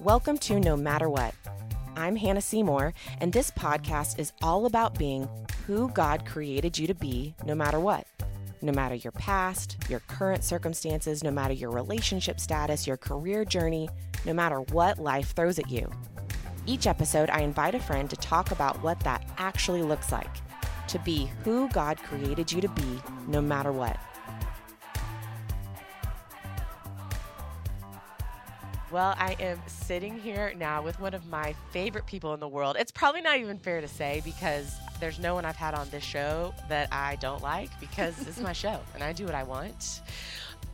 Welcome to No Matter What. I'm Hannah Seymour, and this podcast is all about being who God created you to be no matter what. No matter your past, your current circumstances, no matter your relationship status, your career journey, no matter what life throws at you. Each episode, I invite a friend to talk about what that actually looks like to be who God created you to be no matter what. Well, I am sitting here now with one of my favorite people in the world. It's probably not even fair to say because there's no one I've had on this show that I don't like because this is my show and I do what I want.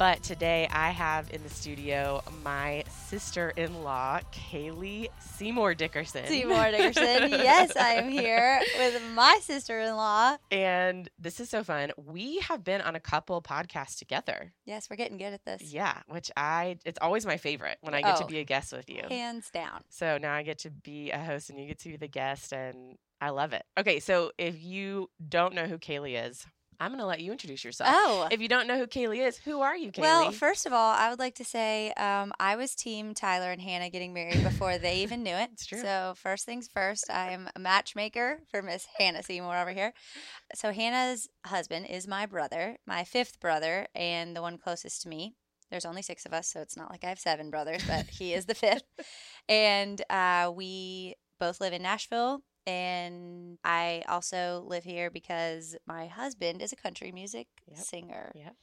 But today I have in the studio my sister in law, Kailey Seymour Dickerson. Seymour Dickerson. yes, I am here with my sister in law. And this is so fun. We have been on a couple podcasts together. Yes, we're getting good at this. Yeah, which I, it's always my favorite when I get Oh, to be a guest with you. Hands down. So now I get to be a host and you get to be the guest, and I love it. Okay, so if you don't know who Kailey is, I'm going to let you introduce yourself. Oh. If you don't know who Kailey is, who are you, Kailey? Well, first of all, I would like to say um, I was team Tyler and Hannah getting married before they even knew it. It's true. So, first things first, I am a matchmaker for Miss Hannah Seymour over here. So, Hannah's husband is my brother, my fifth brother, and the one closest to me. There's only six of us, so it's not like I have seven brothers, but he is the fifth. And uh, we both live in Nashville. And I also live here because my husband is a country music Yep. singer. Yep.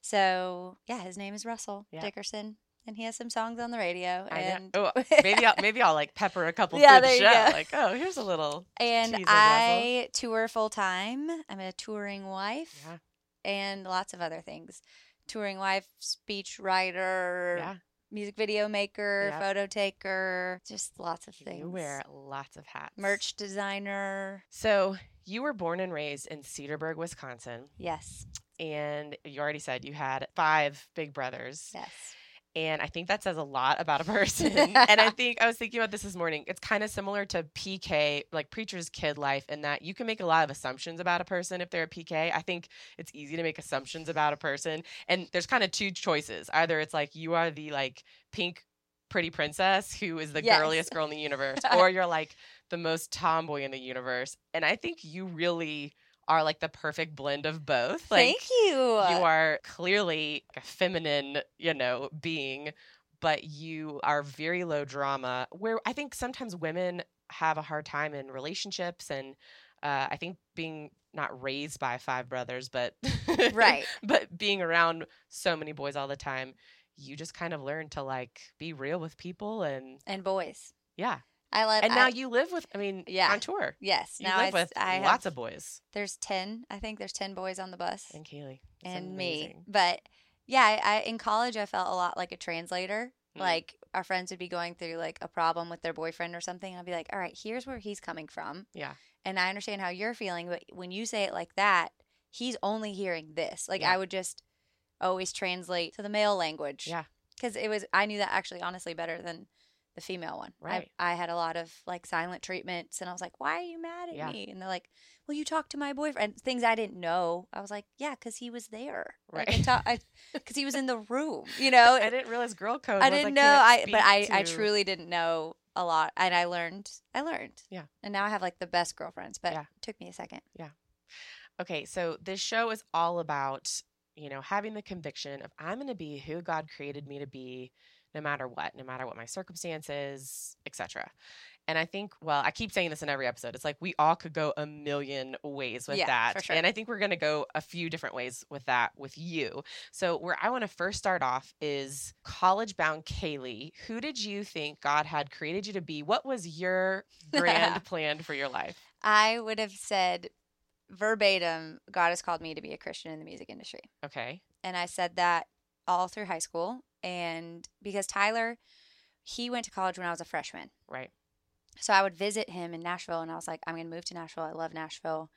So yeah, his name is Russell Yeah. Dickerson, and he has some songs on the radio. And. Oh, maybe I'll maybe I'll like pepper a couple Yeah, through the show. go. Like, oh, here's a little. and I tour full time. I'm a touring wife, Yeah, and lots of other things. Touring wife, speech writer, yeah. Music video maker, Yeah. photo taker, just lots of things. You wear lots of hats. merch designer. So you were born and raised in Cedarburg, Wisconsin, Yes, and you already said you had five big brothers. yes. And I think that says a lot about a person. and I think I was thinking about this this morning. It's kind of similar to PK, like preacher's kid life, in that you can make a lot of assumptions about a person if they're a PK. I think it's easy to make assumptions about a person. And there's kind of two choices. Either it's like you are the like pink pretty princess who is the Yes. girliest girl in the universe, or you're like the most tomboy in the universe. And I think you really are like the perfect blend of both. Like Thank you. you are clearly a feminine, you know, being, but you are very low drama. Where I think sometimes women have a hard time in relationships, and uh, I think being not raised by five brothers, but Right. but being around so many boys all the time, you just kind of learn to like be real with people, and and boys. yeah. I let. And now I- you live with, I mean, Yeah. on tour. yes. You now live I, with I lots have, of boys There's ten. I think there's ten boys on the bus. and Kailey That's and me. But yeah, I, I in college I felt a lot like a translator. Mm. Like our friends would be going through like a problem with their boyfriend or something. And I'd be like, "All right, here's where he's coming from, Yeah, and I understand how you're feeling, but when you say it like that, he's only hearing this." Like Yeah. I would just always translate to the male language. Yeah. Because it was I knew that actually honestly better than the female one. Right. I, had a lot of like silent treatments and I was like, Why are you mad at Yeah. me? And they're like, Well, you talked to my boyfriend. Things I didn't know. I was like, Yeah, because he was there. Right. Because he was in the room, you know? I didn't realize girl code. I didn't I know. I but I, I truly didn't know a lot. And I learned I learned. Yeah. And now I have like the best girlfriends, but Yeah. it took me a second. Yeah. Okay, so this show is all about, you know, having the conviction of I'm going to be who God created me to be no matter what, no matter what my circumstances, etc. And I think, well, I keep saying this in every episode. It's like we all could go a million ways with Yeah, that. sure. And I think we're going to go a few different ways with that with you. So, where I want to first start off is college bound Kailey. Who did you think God had created you to be? What was your grand plan for your life? I would have said verbatim, God has called me to be a Christian in the music industry. Okay. and I said that all through high school. And because Tyler, he went to college when I was a freshman. Right. So I would visit him in Nashville and I was like, I'm going to move to Nashville. I love Nashville.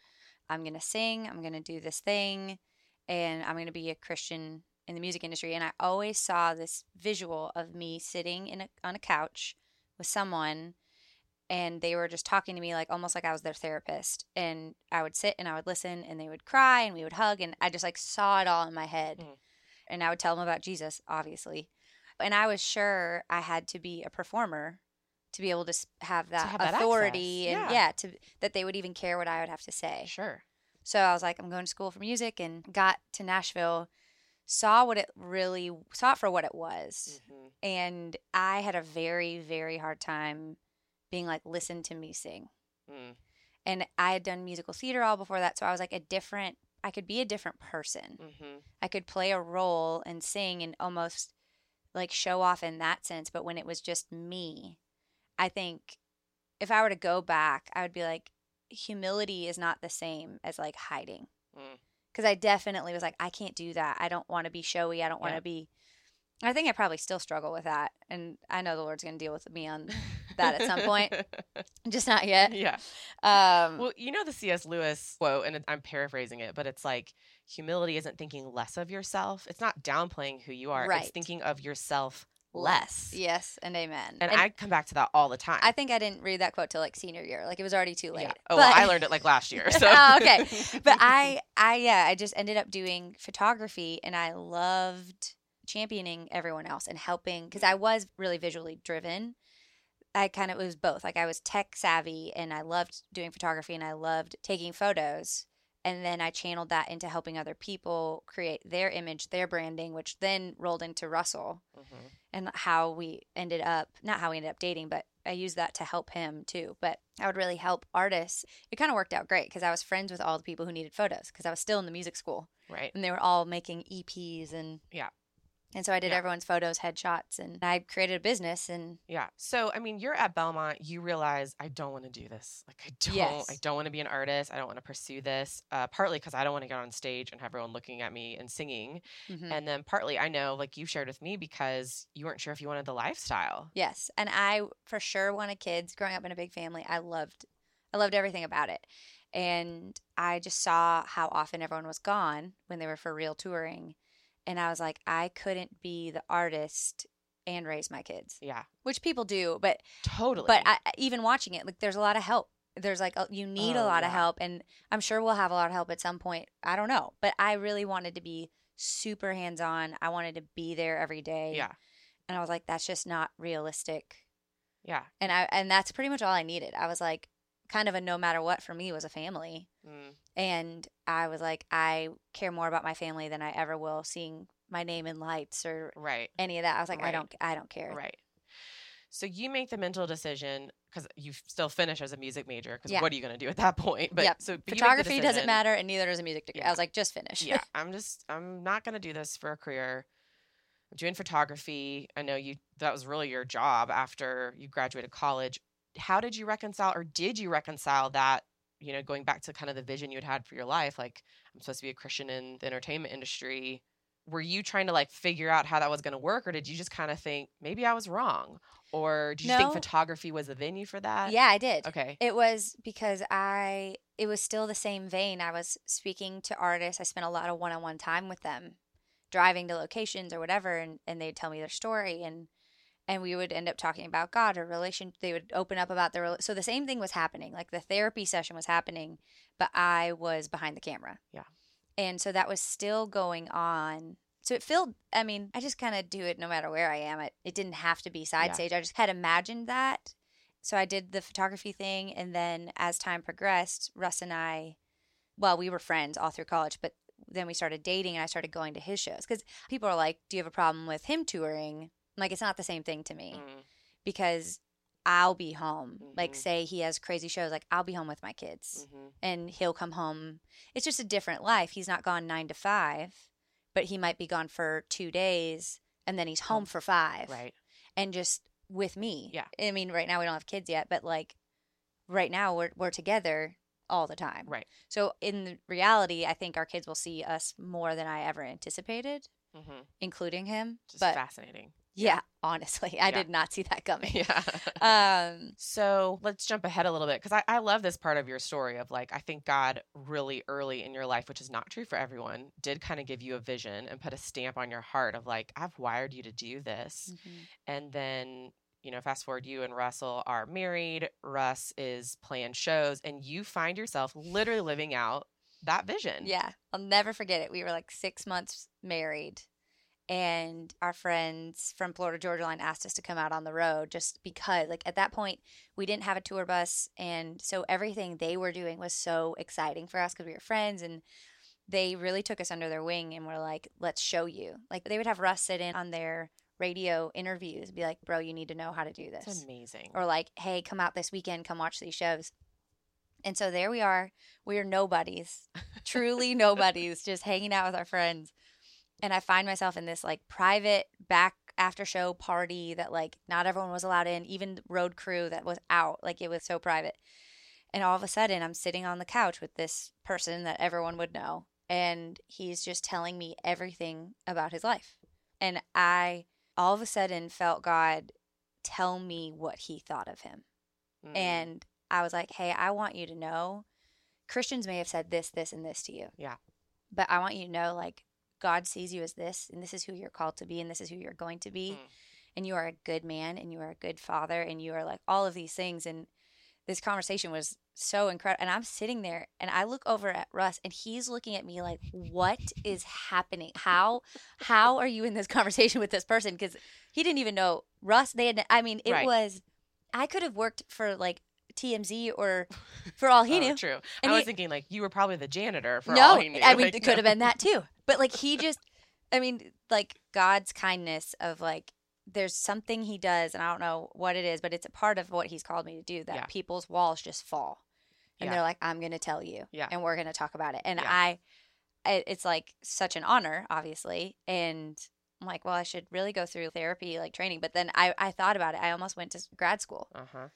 I'm going to sing. I'm going to do this thing. And I'm going to be a Christian in the music industry. And I always saw this visual of me sitting in a, on a couch with someone and they were just talking to me like almost like I was their therapist. And I would sit and I would listen and they would cry and we would hug. And I just like saw it all in my head. Mm. And I would tell them about Jesus, obviously. And I was sure I had to be a performer to be able to have that have that authority access, and yeah. yeah, to that they would even care what I would have to say. Sure. So I was like, I'm going to school for music and got to Nashville, saw what it really saw it for what it was. Mhm. And I had a very, very hard time being like, listen to me sing. Mm. And I had done musical theater all before that. So I was like a different, I could be a different person. Mm-hmm. I could play a role and sing and almost like show off in that sense. But when it was just me, I think if I were to go back, I would be like, humility is not the same as like hiding. Mm. Because I definitely was like, I can't do that. I don't want to be showy. I don't want to Yeah. be. I think I probably still struggle with that. And I know the Lord's going to deal with me on that at some point. just not yet. yeah. Um, Well, you know the C.S. Lewis quote, and I'm paraphrasing it, but it's like humility isn't thinking less of yourself. It's not downplaying who you are. Right. It's thinking of yourself less. Yes, and amen. And, I come back to that all the time. I think I didn't read that quote till like senior year. Like it was already too late. Yeah. Oh, But- well, I learned it like last year. So Oh, okay. but I, I, yeah, I just ended up doing photography, and I loved championing everyone else and helping because I was really visually driven. I kind of was both. Like I was tech savvy, and I loved doing photography, and I loved taking photos. And then I channeled that into helping other people create their image, their branding, which then rolled into Russell Mhm. and how we ended up not how we ended up dating but i used that to help him too but i would really help artists it kind of worked out great because i was friends with all the people who needed photos because i was still in the music school right. and they were all making eps and Yeah. And so i did Yeah. everyone's photos headshots and i created a business and Yeah. So, I mean, you're at Belmont. You realize I don't want to do this. Like, I don't. Yes. I don't want to be an artist. I don't want to pursue this. Uh, partly because I don't want to get on stage and have everyone looking at me and singing, mhm. and then partly I know, like you shared with me, because you weren't sure if you wanted the lifestyle. yes and i for sure wanted kids growing up in a big family i loved i loved everything about it and i just saw how often everyone was gone when they were for real touring and i was like i couldn't be the artist and raise my kids Yeah. which people do but Totally. but I, even watching it like there's a lot of help there's like a, you need a Oh, lot of help and i'm sure we'll have a lot of help at some point i don't know but i really wanted to be super hands on i wanted to be there every day yeah. and i was like that's just not realistic Yeah. and i and that's pretty much all i needed i was like kind of a no matter what for me was a family Mm. and i was like i care more about my family than i ever will seeing my name in lights or Right. any of that i was like i don't i don't care Right. So you make the mental decision because you still finish as a music major. Because Yeah. what are you going to do at that point? But Yep. so but you make the photography doesn't matter and neither does a music degree i was like just finish yeah, I'm just I'm not going to do this for a career. I'm doing photography. I know you that was really your job after you graduated college. How did you reconcile or did you reconcile that, you know, going back to kind of the vision you had had for your life like I'm supposed to be a Christian in the entertainment industry. Were you trying to like figure out how that was going to work or did you just kind of think maybe I was wrong? Or do you think photography was the venue for that? yeah i did Okay. It was because I, it was still the same vein. I was speaking to artists. I spent a lot of one on one time with them, driving to locations or whatever, and, and they'd tell me their story. And, and we would end up talking about God or relation. They would open up about their, so the same thing was happening. Like the therapy session was happening, but I was behind the camera. Yeah. And so that was still going on. So it felt, I mean, I just kind of do it no matter where I am. It, it didn't have to be side Yeah. stage. I just had imagined that so I did the photography thing, and then as time progressed, Russ and I, well, we were friends all through college, but then we started dating, and I started going to his shows because people are like, "Do you have a problem with him touring?" Like, it's not the same thing to me Mm, because I'll be home. Like, Mhm. say he has crazy shows, like I'll be home with my kids, mhm. and he'll come home. It's just a different life. He's not gone nine to five, but he might be gone for two days, and then he's home for five Right. and just with me. Yeah. I mean, right now we don't have kids yet, but like right now we're we're together all the time. Right. So in reality, I think our kids will see us more than I ever anticipated, Mhm. including him. Just but fascinating. Yeah, honestly, I Yeah. did not see that coming. Yeah. Um So let's jump ahead a little bit because I, I love this part of your story of like, I think God really early in your life, which is not true for everyone, did kind of give you a vision and put a stamp on your heart of like, I've wired you to do this. And then, you know, fast forward, you and Russell are married. Russ is playing shows, and you find yourself literally living out that vision. Yeah, I'll never forget it. We were like six months married, and our friends from Florida Georgia Line asked us to come out on the road just because like at that point we didn't have a tour bus and so everything they were doing was so exciting for us because we were friends and they really took us under their wing and were like let's show you. Like they would have Russ sit in on their radio interviews be like bro you need to know how to do this. It's amazing. or like hey come out this weekend come watch these shows. And so there we are. We are nobodies truly nobodies just hanging out with our friends and i find myself in this like private back after show party that like not everyone was allowed in even road crew that was out like it was so private and all of a sudden i'm sitting on the couch with this person that everyone would know and he's just telling me everything about his life and i all of a sudden felt god tell me what he thought of him Mm. and I was like, hey, I want you to know Christians may have said this, this, and this to you. Yeah. But I want you to know, like, God sees you as this, and this is who you're called to be, and this is who you're going to be. Mm. And you are a good man, and you are a good father, and you are like all of these things. And this conversation was so incredible. And I'm sitting there, and I look over at Russ, and he's looking at me like, what is happening? How, how are you in this conversation with this person? Because he didn't even know Russ. They had, I mean, it Right. was, I could have worked for like TMZ or for all he Oh, knew. True. And I was he- thinking like you were probably the janitor for no, all he knew. I mean, Like, it could have been that too. But like he just, I mean, like God's kindness of like, there's something he does, and I don't know what it is, but it's a part of what he's called me to do that Yeah. people's walls just fall. And Yeah. they're like, I'm going to tell you. Yeah. And we're going to talk about it. And Yeah. I, I, it's like such an honor, obviously. And I'm like, well, I should really go through therapy, like training. But then I, I thought about it. I almost went to grad school Uh-huh.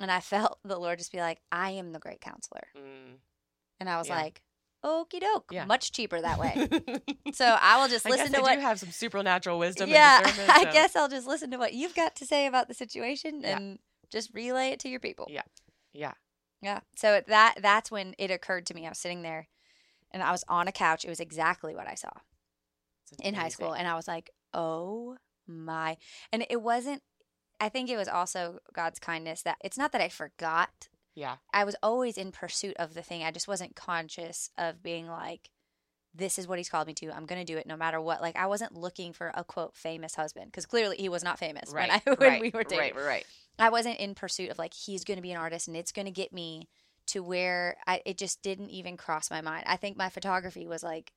And I felt the Lord just be like, I am the great counselor. Mm. And I was Yeah. like, okie doke, Yeah. much cheaper that way. so I will just I listen to they what. do have some supernatural wisdom yeah, discernment. I guess I'll just listen to what you've got to say about the situation Yeah. and just relay it to your people. Yeah. Yeah. Yeah. So that that's when it occurred to me. I was sitting there and I was on a couch. It was exactly what I saw in high school. And I was like, oh my. And it wasn't, I think it was also God's kindness that it's not that I forgot. Yeah. I was always in pursuit of the thing. I just wasn't conscious of being like, this is what he's called me to. I'm going to do it no matter what. Like, I wasn't looking for a quote famous husband because clearly he was not famous Right. when, I, when right. we were dating. Right. Right. Right. I wasn't in pursuit of like he's going to be an artist and it's going to get me to where I it just didn't even cross my mind. I think my photography was like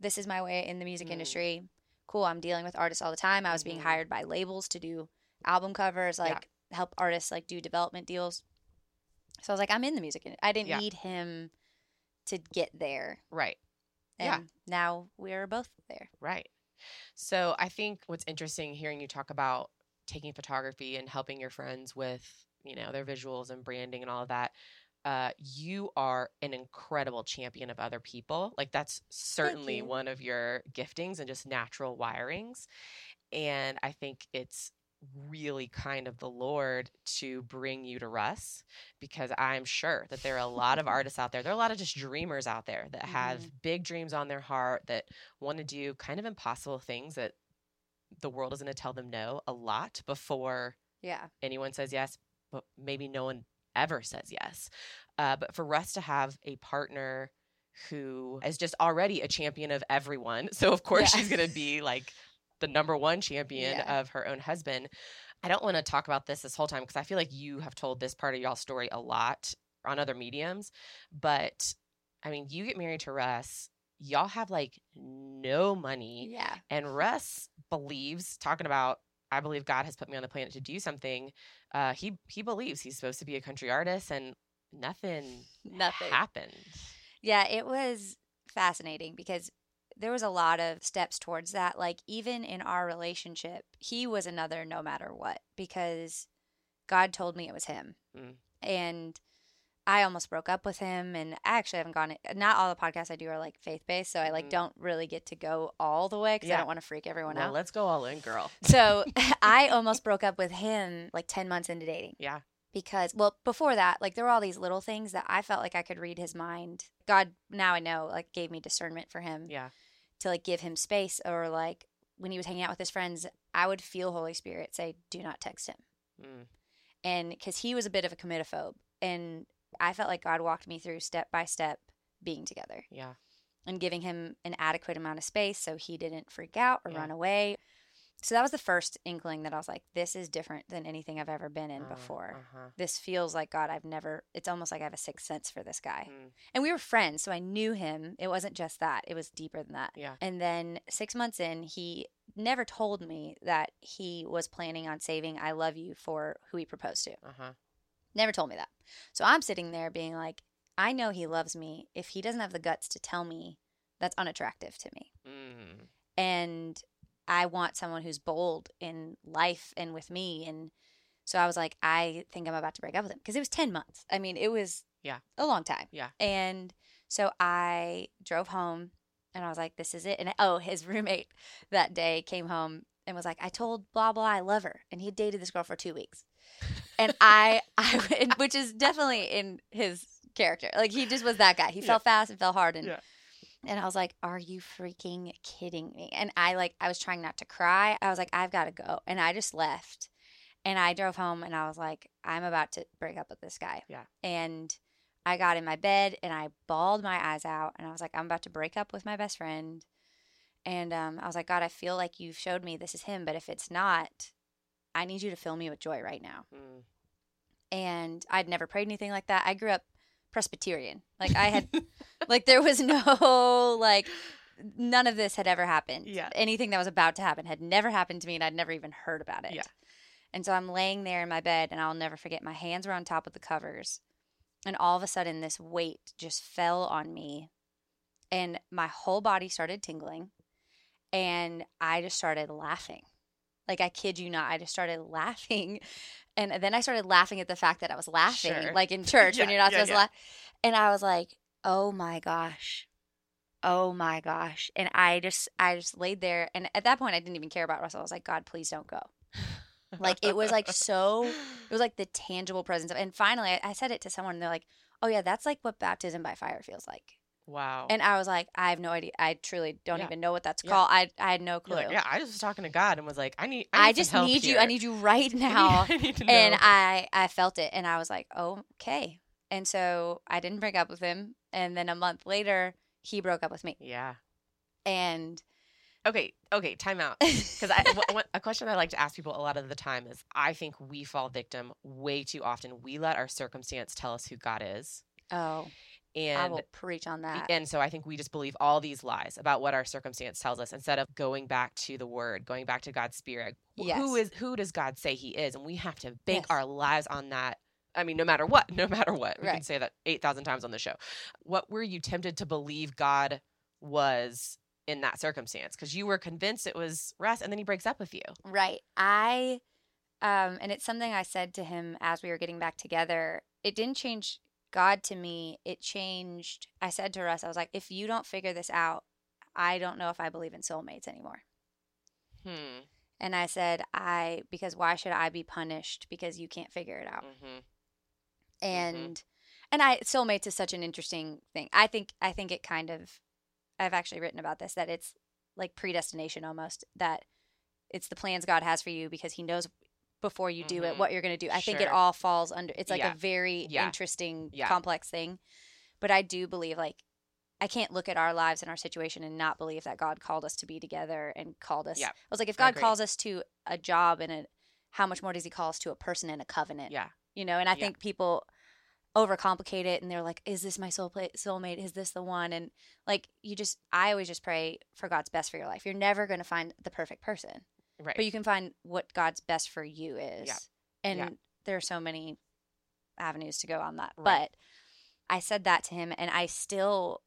this is my way in the music Mm. industry. Cool, I'm dealing with artists all the time. I was being Mhm. hired by labels to do album covers, Yeah. like help artists like do development deals. So I was like I'm in the music industry. I didn't Yeah. need him to get there. Right. And Yeah. now we're both there. Right. So I think what's interesting hearing you talk about taking photography and helping your friends with, you know, their visuals and branding and all of that. Uh, you are an incredible champion of other people. Like that's certainly one of your giftings and just natural wirings. And I think it's really kind of the Lord to bring you to Russ because I'm sure that there are a lot of artists out there. There are a lot of just dreamers out there that have big dreams on their heart that want to do kind of impossible things that the world is going to tell them no a lot before Yeah. anyone says yes, but maybe no one ever says yes. Uh, but for Russ to have a partner who is just already a champion of everyone, so of course Yeah. she's going to be like the number one champion Yeah. of her own husband. I don't want to talk about this this whole time because I feel like you have told this part of y'all's story a lot on other mediums. But I mean, you get married to Russ, y'all have like no money. Yeah. And Russ believes, talking about, I believe God has put me on the planet to do something. Uh, he he believes he's supposed to be a country artist, and nothing Nothing. happened. Yeah, it was fascinating because there was a lot of steps towards that. Like even in our relationship, he was another no matter what because God told me it was him. Mm. And I almost broke up with him and I actually haven't gone not all the podcasts I do are like faith based, so I like Mhm. don't really get to go all the way cuz I don't want to freak everyone Well, out. let's go all in, girl. So I almost broke up with him like 10 months into dating Yeah, because well before that like there were all these little things that i felt like i could read his mind god now i know like gave me discernment for him yeah, to like give him space or like when he was hanging out with his friends i would feel holy spirit say do not text him mm, and because he was a bit of a committophobe and i felt like god walked me through step by step being together yeah, and giving him an adequate amount of space so he didn't freak out or Yeah. run away. So that was the first inkling that I was like, this is different than anything I've ever been in Uh, before. uh-huh. This feels like God. I've never, it's almost like I have a sixth sense for this guy. Mm. And we were friends, so I knew him. It wasn't just that, it was deeper than that. Yeah. And then six months in, he never told me that he was planning on saving I Love You for who he proposed to. Uh-huh. Never told me that. So I'm sitting there being like, I know he loves me. If he doesn't have the guts to tell me, that's unattractive to me. Mm. And I want someone who's bold in life and with me. And so I was like, I think I'm about to break up with him because it was 10 months. I mean, it was Yeah. a long time. Yeah. And so I drove home and I was like, this is it. And oh, his roommate that day came home and was like, I told blah, blah, I love her. And he had dated this girl for two weeks. And I, I, which is definitely in his character. Like he just was that guy. He Yeah. fell fast and fell hard. And Yeah. And I was like, "Are you freaking kidding me?" And I like I was trying not to cry. I was like, "I've got to go." And I just left. And I drove home and I was like, "I'm about to break up with this guy." Yeah. And I got in my bed and I bawled my eyes out and I was like, "I'm about to break up with my best friend." And um, I was like, "God, I feel like you've showed me this is him, but if it's not, I need you to fill me with joy right now." Mm. and I'd never prayed anything like that. I grew up Presbyterian. Like I had like there was no like none of this had ever happened. Yeah. Anything that was about to happen had never happened to me and I'd never even heard about it. Yeah. And so I'm laying there in my bed and I'll never forget my hands were on top of the covers and all of a sudden this weight just fell on me and my whole body started tingling and I just started laughing. Like I kid you not, I just started laughing. And then I started laughing at the fact that I was laughing, Sure. like in church when you're not yeah, supposed yeah. to laugh. And I was like, "Oh my gosh, oh my gosh!" And I just, I just laid there. And at that point, I didn't even care about Russell. I was like, "God, please don't go." Like it was like so. It was like the tangible presence of. And finally, I, I said it to someone. and They're like, "Oh yeah, that's like what baptism by fire feels like." Wow. And I was like, "I have no idea. I truly don't Yeah. even know what that's Yeah. called. I, I had no clue. Like, yeah, I just was talking to God and was like, I need. I, I need some just need you. I need you right I need- now." I need and. I I felt it, and I was like, oh, okay. And so I didn't break up with him, and then a month later, he broke up with me, yeah. and Okay. Okay. Time out. Because I, a question I like to ask people a lot of the time is I think we fall victim way too often. We let our circumstance tell us who God is. oh, I And will preach on that. and so I think we just believe all these lies about what our circumstance tells us instead of going back to the word, going back to God's spirit. Wh- Who Yes. is who does God say he is? And we have to bank Yes. our lives on that. I mean, no matter what, no matter what. We can say that 8,000 times on the show. What were you tempted to believe God was in that circumstance? Because you were convinced it was Russ and then he breaks up with you. Right. I um and it's something I said to him as we were getting back together. It didn't change God to me. It changed I said to Russ, I was like, if you don't figure this out, I don't know if I believe in soulmates anymore. Hmm. And I said, I because why should I be punished because you can't figure it out? hmm and and I soulmates is such an interesting thing. I think I think it kind of I've actually written about this that it's like predestination almost that it's the plans God has for you because he knows before you do Mhm. it what you're going to do. I think it all falls under it's like Yeah. a very Yeah. interesting Yeah. complex thing. But I do believe like I can't look at our lives and our situation and not believe that God called us to be together and called us. Yeah. I was like, if God calls us to a job and a, how much more does He call us to a person and a covenant? Yeah. you know and i think people overcomplicate it and they're like is this my soul pla- soulmate is this the one and like you just i always just pray for god's best for your life you're never going to find the perfect person Right. but you can find what god's best for you is Yeah. and Yeah. there are so many avenues to go on that Right. but i said that to him and i still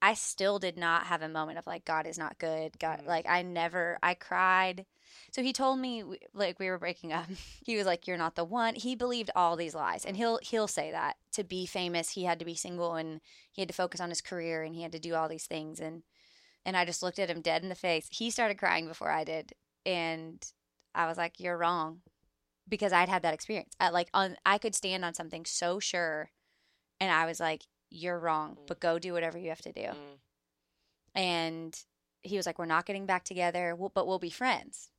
i still did not have a moment of like god is not good god Mhm. like i never i cried so he told me like we were breaking up he was like you're not the one he believed all these lies and he'll he'll say that to be famous he had to be single and he had to focus on his career and he had to do all these things and and i just looked at him dead in the face he started crying before i did and i was like you're wrong because i'd had that experience I, like on i could stand on something so sure and i was like you're wrong Mm. but go do whatever you have to do Mm. and he was like we're not getting back together we'll, but we'll be friends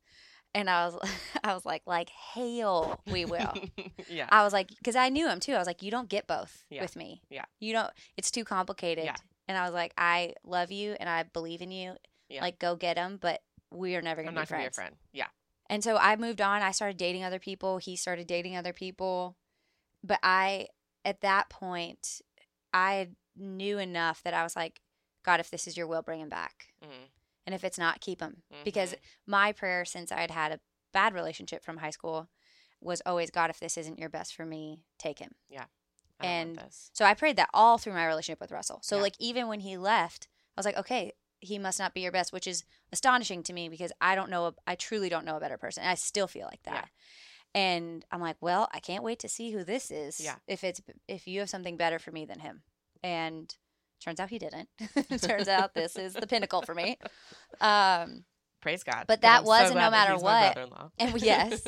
and i was i was like like hail we will yeah. i was like because i knew him too i was like you don't get both Yeah. with me Yeah. you don't it's too complicated Yeah. and I was like, I love you and I believe in you. Yeah. Like, go get him, but we are never not gonna be friends. friend. Yeah. And so I moved on. I started dating other people. He started dating other people. But I, at that point, I knew enough that I was like, God, if this is your will, bring him back. Mm. And if it's not, keep him. Because Mhm. my prayer since I had had a bad relationship from high school was always, God, if this isn't your best for me, take him. I and- So I prayed that all through my relationship with Russell. So Yeah. like even when he left, I was like, okay, he must not be your best, which is astonishing to me because I don't know, I truly don't know a better person. I still feel like that. Yeah. And I'm like, well, I can't wait to see who this is. Yeah. If it's if you have something better for me than him, and turns out he didn't. turns out this is the pinnacle for me. Um, Praise God. But that I'm so wasn't no matter what. And we- yes.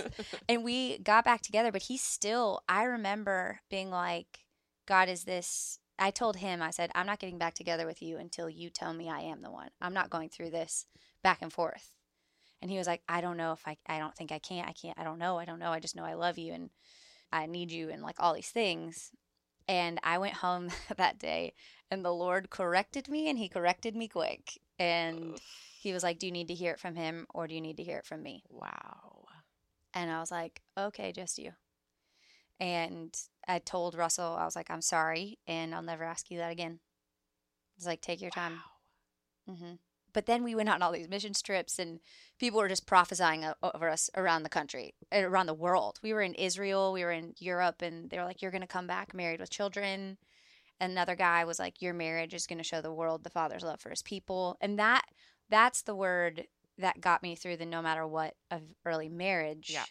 and we got back together but he still i remember being like god is this i told him i said i'm not getting back together with you until you tell me i am the one i'm not going through this back and forth and he was like i don't know if i i don't think i can't. i can't i don't know i don't know i just know i love you and i need you and like all these things and i went home that day and the lord corrected me and he corrected me quick and he was like do you need to hear it from him or do you need to hear it from me wow. and I was like, okay, just you. And I told Russell, I was like, I'm sorry, and I'll never ask you that again. It's like, take your time. Wow. hmm But then we went on all these mission trips, and people were just prophesying over us around the country, around the world. We were in Israel, we were in Europe, and they were like, you're going to come back married with children. Another guy was like, your marriage is going to show the world the Father's love for his people. And that that's the word that got me through the no matter what of early marriage. Yeah.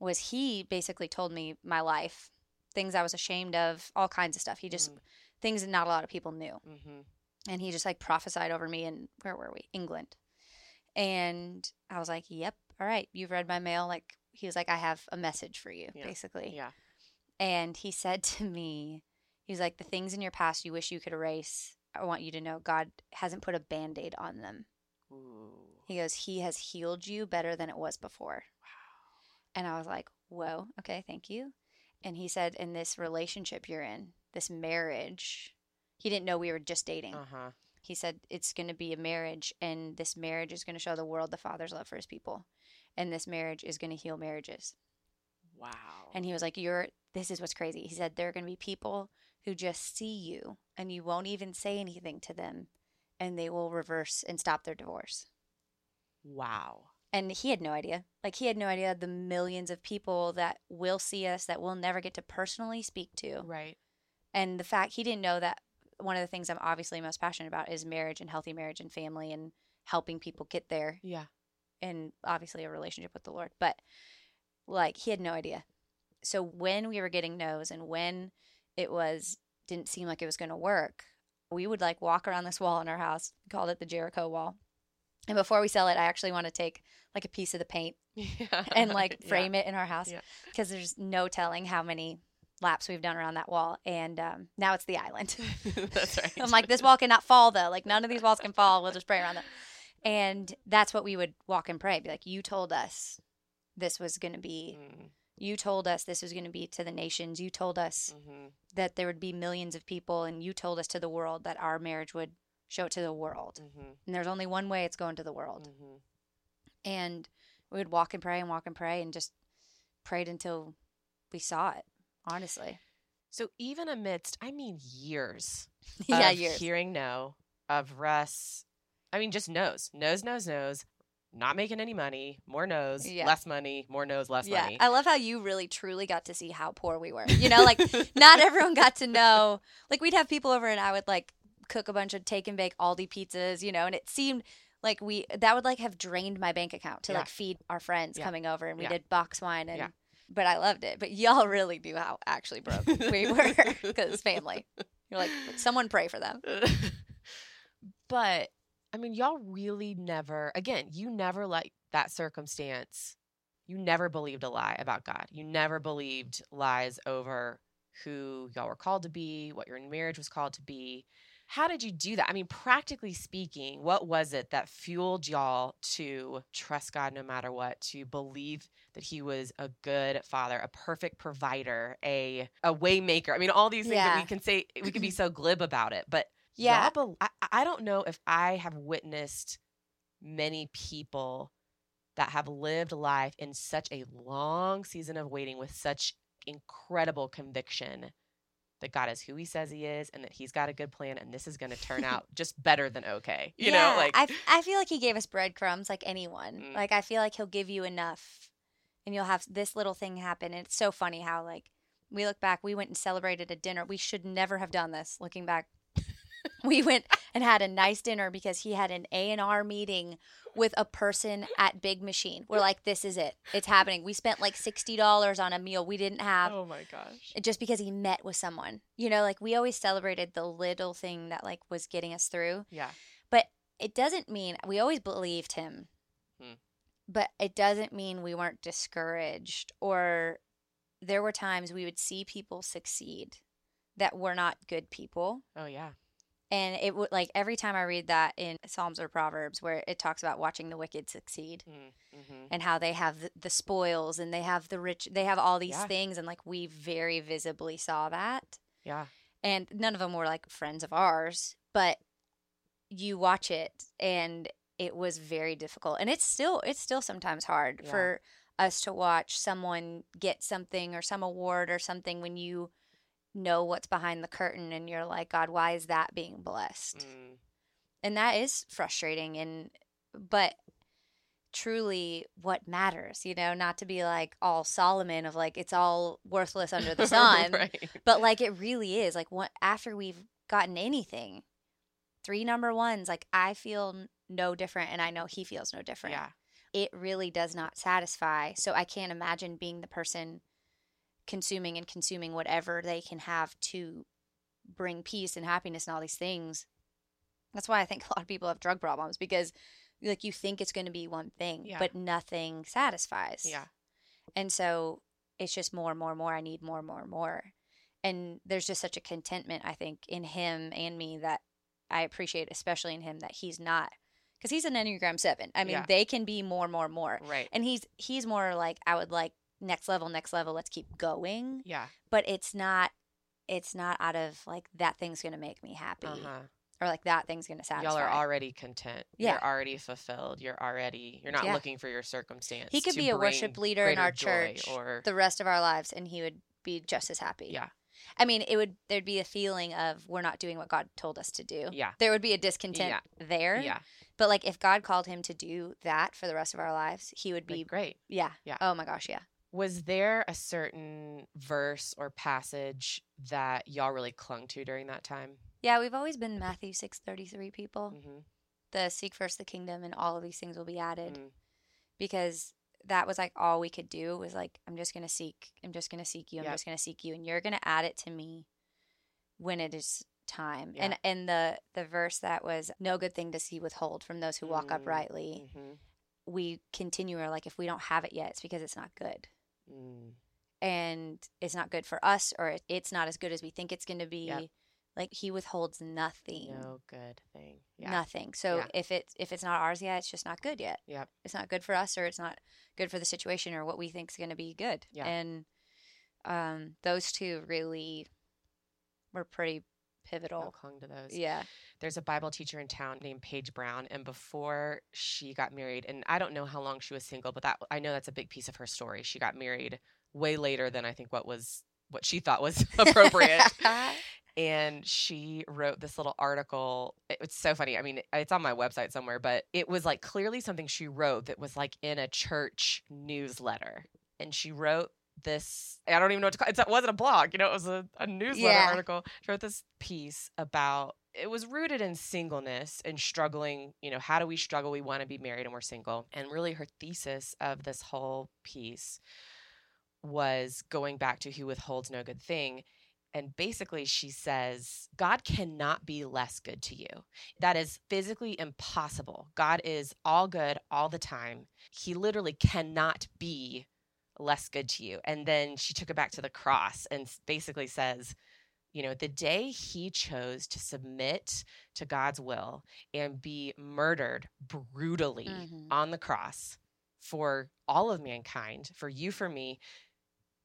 Was he basically told me my life, things I was ashamed of, all kinds of stuff. He just things that not a lot of people knew Mm-hmm. and he just like prophesied over me in where were we england and i was like yep all right you've read my mail like he was like i have a message for you Yeah. basically Yeah. and he said to me he was like the things in your past you wish you could erase i want you to know god hasn't put a band-aid on them Ooh. he goes he has healed you better than it was before and i was like whoa okay thank you and he said in this relationship you're in this marriage he didn't know we were just dating Uh huh. he said it's going to be a marriage and this marriage is going to show the world the father's love for his people and this marriage is going to heal marriages Wow. and he was like you're this is what's crazy he said there are going to be people who just see you and you won't even say anything to them and they will reverse and stop their divorce wow. And he had no idea like he had no idea the millions of people that will see us that we'll never get to personally speak to Right. and the fact he didn't know that one of the things i'm obviously most passionate about is marriage and healthy marriage and family and helping people get there Yeah. and obviously a relationship with the lord but like he had no idea so when we were getting no's and when it was didn't seem like it was going to work we would like walk around this wall in our house called it the jericho wall and before we sell it i actually want to take like a piece of the paint Yeah. and like frame it in our house Yeah. because there's no telling how many laps we've done around that wall and um, now it's the island That's right. i'm like this wall cannot fall though like none of these walls can fall we'll just pray around them and that's what we would walk and pray be like you told us this was going to be Mm, you told us this was going to be to the nations you told us mhm. that there would be millions of people and you told us to the world that our marriage would show it to the world Mhm. and there's only one way it's going to the world Mhm. and we would walk and pray and walk and pray and just prayed until we saw it honestly So even amidst, I mean, years yeah of years hearing no of Russ, I mean, just knows, knows, knows, knows, not making any money, more knows, Yeah. less money, more knows, less yeah money. i love how you really truly got to see how poor we were you know like not everyone got to know like we'd have people over and i would like cook a bunch of take and bake aldi pizzas you know and it seemed like we that would like have drained my bank account to Yeah. like feed our friends Yeah. coming over and we Yeah. did box wine and Yeah. but i loved it but y'all really knew how actually broke we were because family you're like someone pray for them but I mean, y'all really never, again, you never let that circumstance, you never believed a lie about God. You never believed lies over who y'all were called to be, what your marriage was called to be. How did you do that? I mean, practically speaking, what was it that fueled y'all to trust God no matter what, to believe that He was a good father, a perfect provider, a a waymaker? I mean, all these things that we can say, we can be so glib about it, but Yeah. y'all I, I don't know if I have witnessed many people that have lived life in such a long season of waiting with such incredible conviction that God is who he says he is and that he's got a good plan and this is going to turn out just better than okay. You know, like I, I feel like he gave us breadcrumbs like anyone. Mm. Like I feel like he'll give you enough and you'll have this little thing happen. And it's so funny how like we look back, we went and celebrated a dinner. We should never have done this looking back. we went and had a nice dinner because he had an A&R meeting with a person at Big Machine. We're like, this is it. It's happening. We spent like $60 on a meal we didn't have oh my gosh. just because he met with someone. You know, like we always celebrated the little thing that like was getting us through. Yeah. But it doesn't mean we always believed him. Hmm. But it doesn't mean we weren't discouraged or there were times we would see people succeed that were not good people. Oh yeah. And it would like every time I read that in Psalms or Proverbs where it talks about watching the wicked succeed Mm, mhm. and how they have the, the spoils and they have the rich, they have all these Yeah. things. And like we very visibly saw that Yeah. and none of them were like friends of ours but you watch it and it was very difficult and it's still it's still sometimes hard Yeah. for us to watch someone get something or some award or something when you know what's behind the curtain and you're like god why is that being blessed Mm, and that is frustrating and but truly what matters you know not to be like all solomon of like it's all worthless under the sun right. but like it really is like what after we've gotten anything three number ones like i feel no different and i know he feels no different Yeah. it really does not satisfy so i can't imagine being the person consuming and consuming whatever they can have to bring peace and happiness and all these things that's why i think a lot of people have drug problems because like you think it's going to be one thing Yeah. but nothing satisfies Yeah. and so it's just more and more and more. I need more and more and more. And there's just such a contentment, I think, in him and me that I appreciate, especially in him, that he's not, because he's an Enneagram 7. I mean, Yeah. they can be more, and more, and more. Right. And he's he's more like, I would like next level, next level, let's keep going. Yeah. But it's not, it's not out of like, that thing's going to make me happy. Uh-huh. Or like, that thing's going to satisfy. Y'all are already content. Yeah. You're already fulfilled. You're already you're not Yeah. looking for your circumstance. he could be a worship leader in our church or the rest of our lives and he would be just as happy. Yeah. I mean, it would there'd be a feeling of we're not doing what God told us to do. Yeah. There would be a discontent there. Yeah. But like if God called him to do that for the rest of our lives, he would Be be great. yeah. Yeah. Oh my gosh, yeah. Was there a certain verse or passage that y'all really clung to during that time? Yeah, we've always been Matthew 6:33 people. Mm-hmm. The seek first the kingdom and all of these things will be added Mm. because that was like all we could do was like I'm just going to seek. I'm just going to seek you. I'm Yep. just going to seek you and you're going to add it to me when it is time. Yeah. And and the the verse that was no good thing does he withhold from those who walk Mm. uprightly. Mm-hmm. We continue or like if we don't have it yet, it's because it's not good. Mm. and it's not good for us or it's not as good as we think it's going to be Yep. like he withholds nothing No good thing. Yeah. nothing so Yeah. if it's if it's not ours yet it's just not good yet Yep. it's not good for us or it's not good for the situation or what we think is going to be good Yeah. and um those two really were pretty pivotal Y'all clung to those. yeah There's a Bible teacher in town named Paige Brown, and before she got married, and I don't know how long she was single, but that I know that's a big piece of her story. She got married way later than I think what was what she thought was appropriate. and she wrote this little article. It's so funny. I mean, it's on my website somewhere, but it was like clearly something she wrote that was like in a church newsletter. And she wrote this, I don't even know what to call it. It wasn't a blog, you know, it was a, a newsletter Yeah. article. She wrote this piece about it was rooted in singleness and struggling. You know, how do we struggle? We want to be married and we're single. And really, her thesis of this whole piece was going back to who withholds no good thing. And basically, she says, God cannot be less good to you. That is physically impossible. God is all good all the time. He literally cannot be less good to you. And then she took it back to the cross and basically says, you know, the day he chose to submit to God's will and be murdered brutally Mhm. on the cross for all of mankind, for you, for me,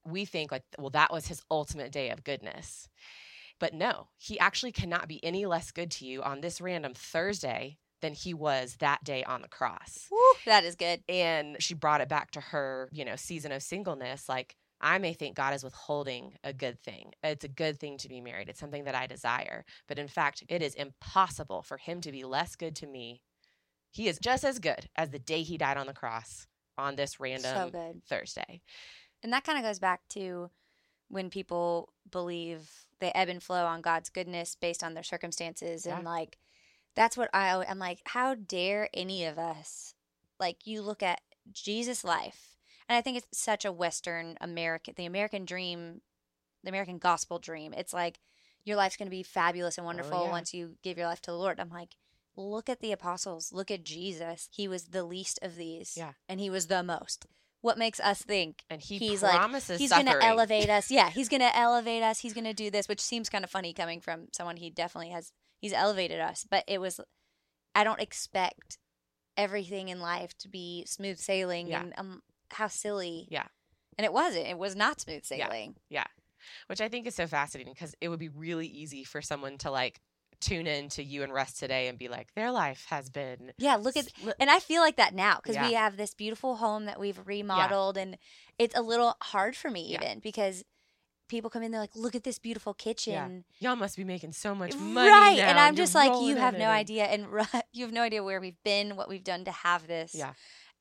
we think like, well, that was his ultimate day of goodness. But no, he actually cannot be any less good to you on this random Thursday than he was that day on the cross. Woo, that is good. And she brought it back to her, you know, season of singleness. Like, I may think God is withholding a good thing. It's a good thing to be married. It's something that I desire. But in fact, it is impossible for him to be less good to me. He is just as good as the day he died on the cross on this random So. Thursday. And that kind of goes back to when people believe they ebb and flow on God's goodness based on their circumstances. And like, that's what I, I'm like, how dare any of us, like, you look at Jesus' life. And I think it's such a Western American, the American dream, the American gospel dream. It's like, your life's going to be fabulous and oh, wonderful Oh, yeah. once you give your life to the Lord. I'm like, look at the apostles. Look at Jesus. He was the least of these. Yeah. And he was the most. What makes us think And he He's like- promises he's going to elevate us. Yeah, he's going to elevate us. He's going to do this, which seems kind of funny coming from someone he definitely has. He's elevated us, but it was. I don't expect everything in life to be smooth sailing, Yeah. and um, how silly. Yeah. and it wasn't. It was not smooth sailing. Yeah. sailing. which I think is so fascinating because it would be really easy for someone to like tune in to you and Russ today and be like, their life has been. Yeah, look at. And I feel like that now because we have this beautiful home that we've remodeled, and it's a little hard for me Yeah. even because people come in, they're like, "Look at this beautiful kitchen." Y'all must be making so much money. right now, and i'm you're just like you have no idea and Ru- you have no idea where we've been what we've done to have this Yeah.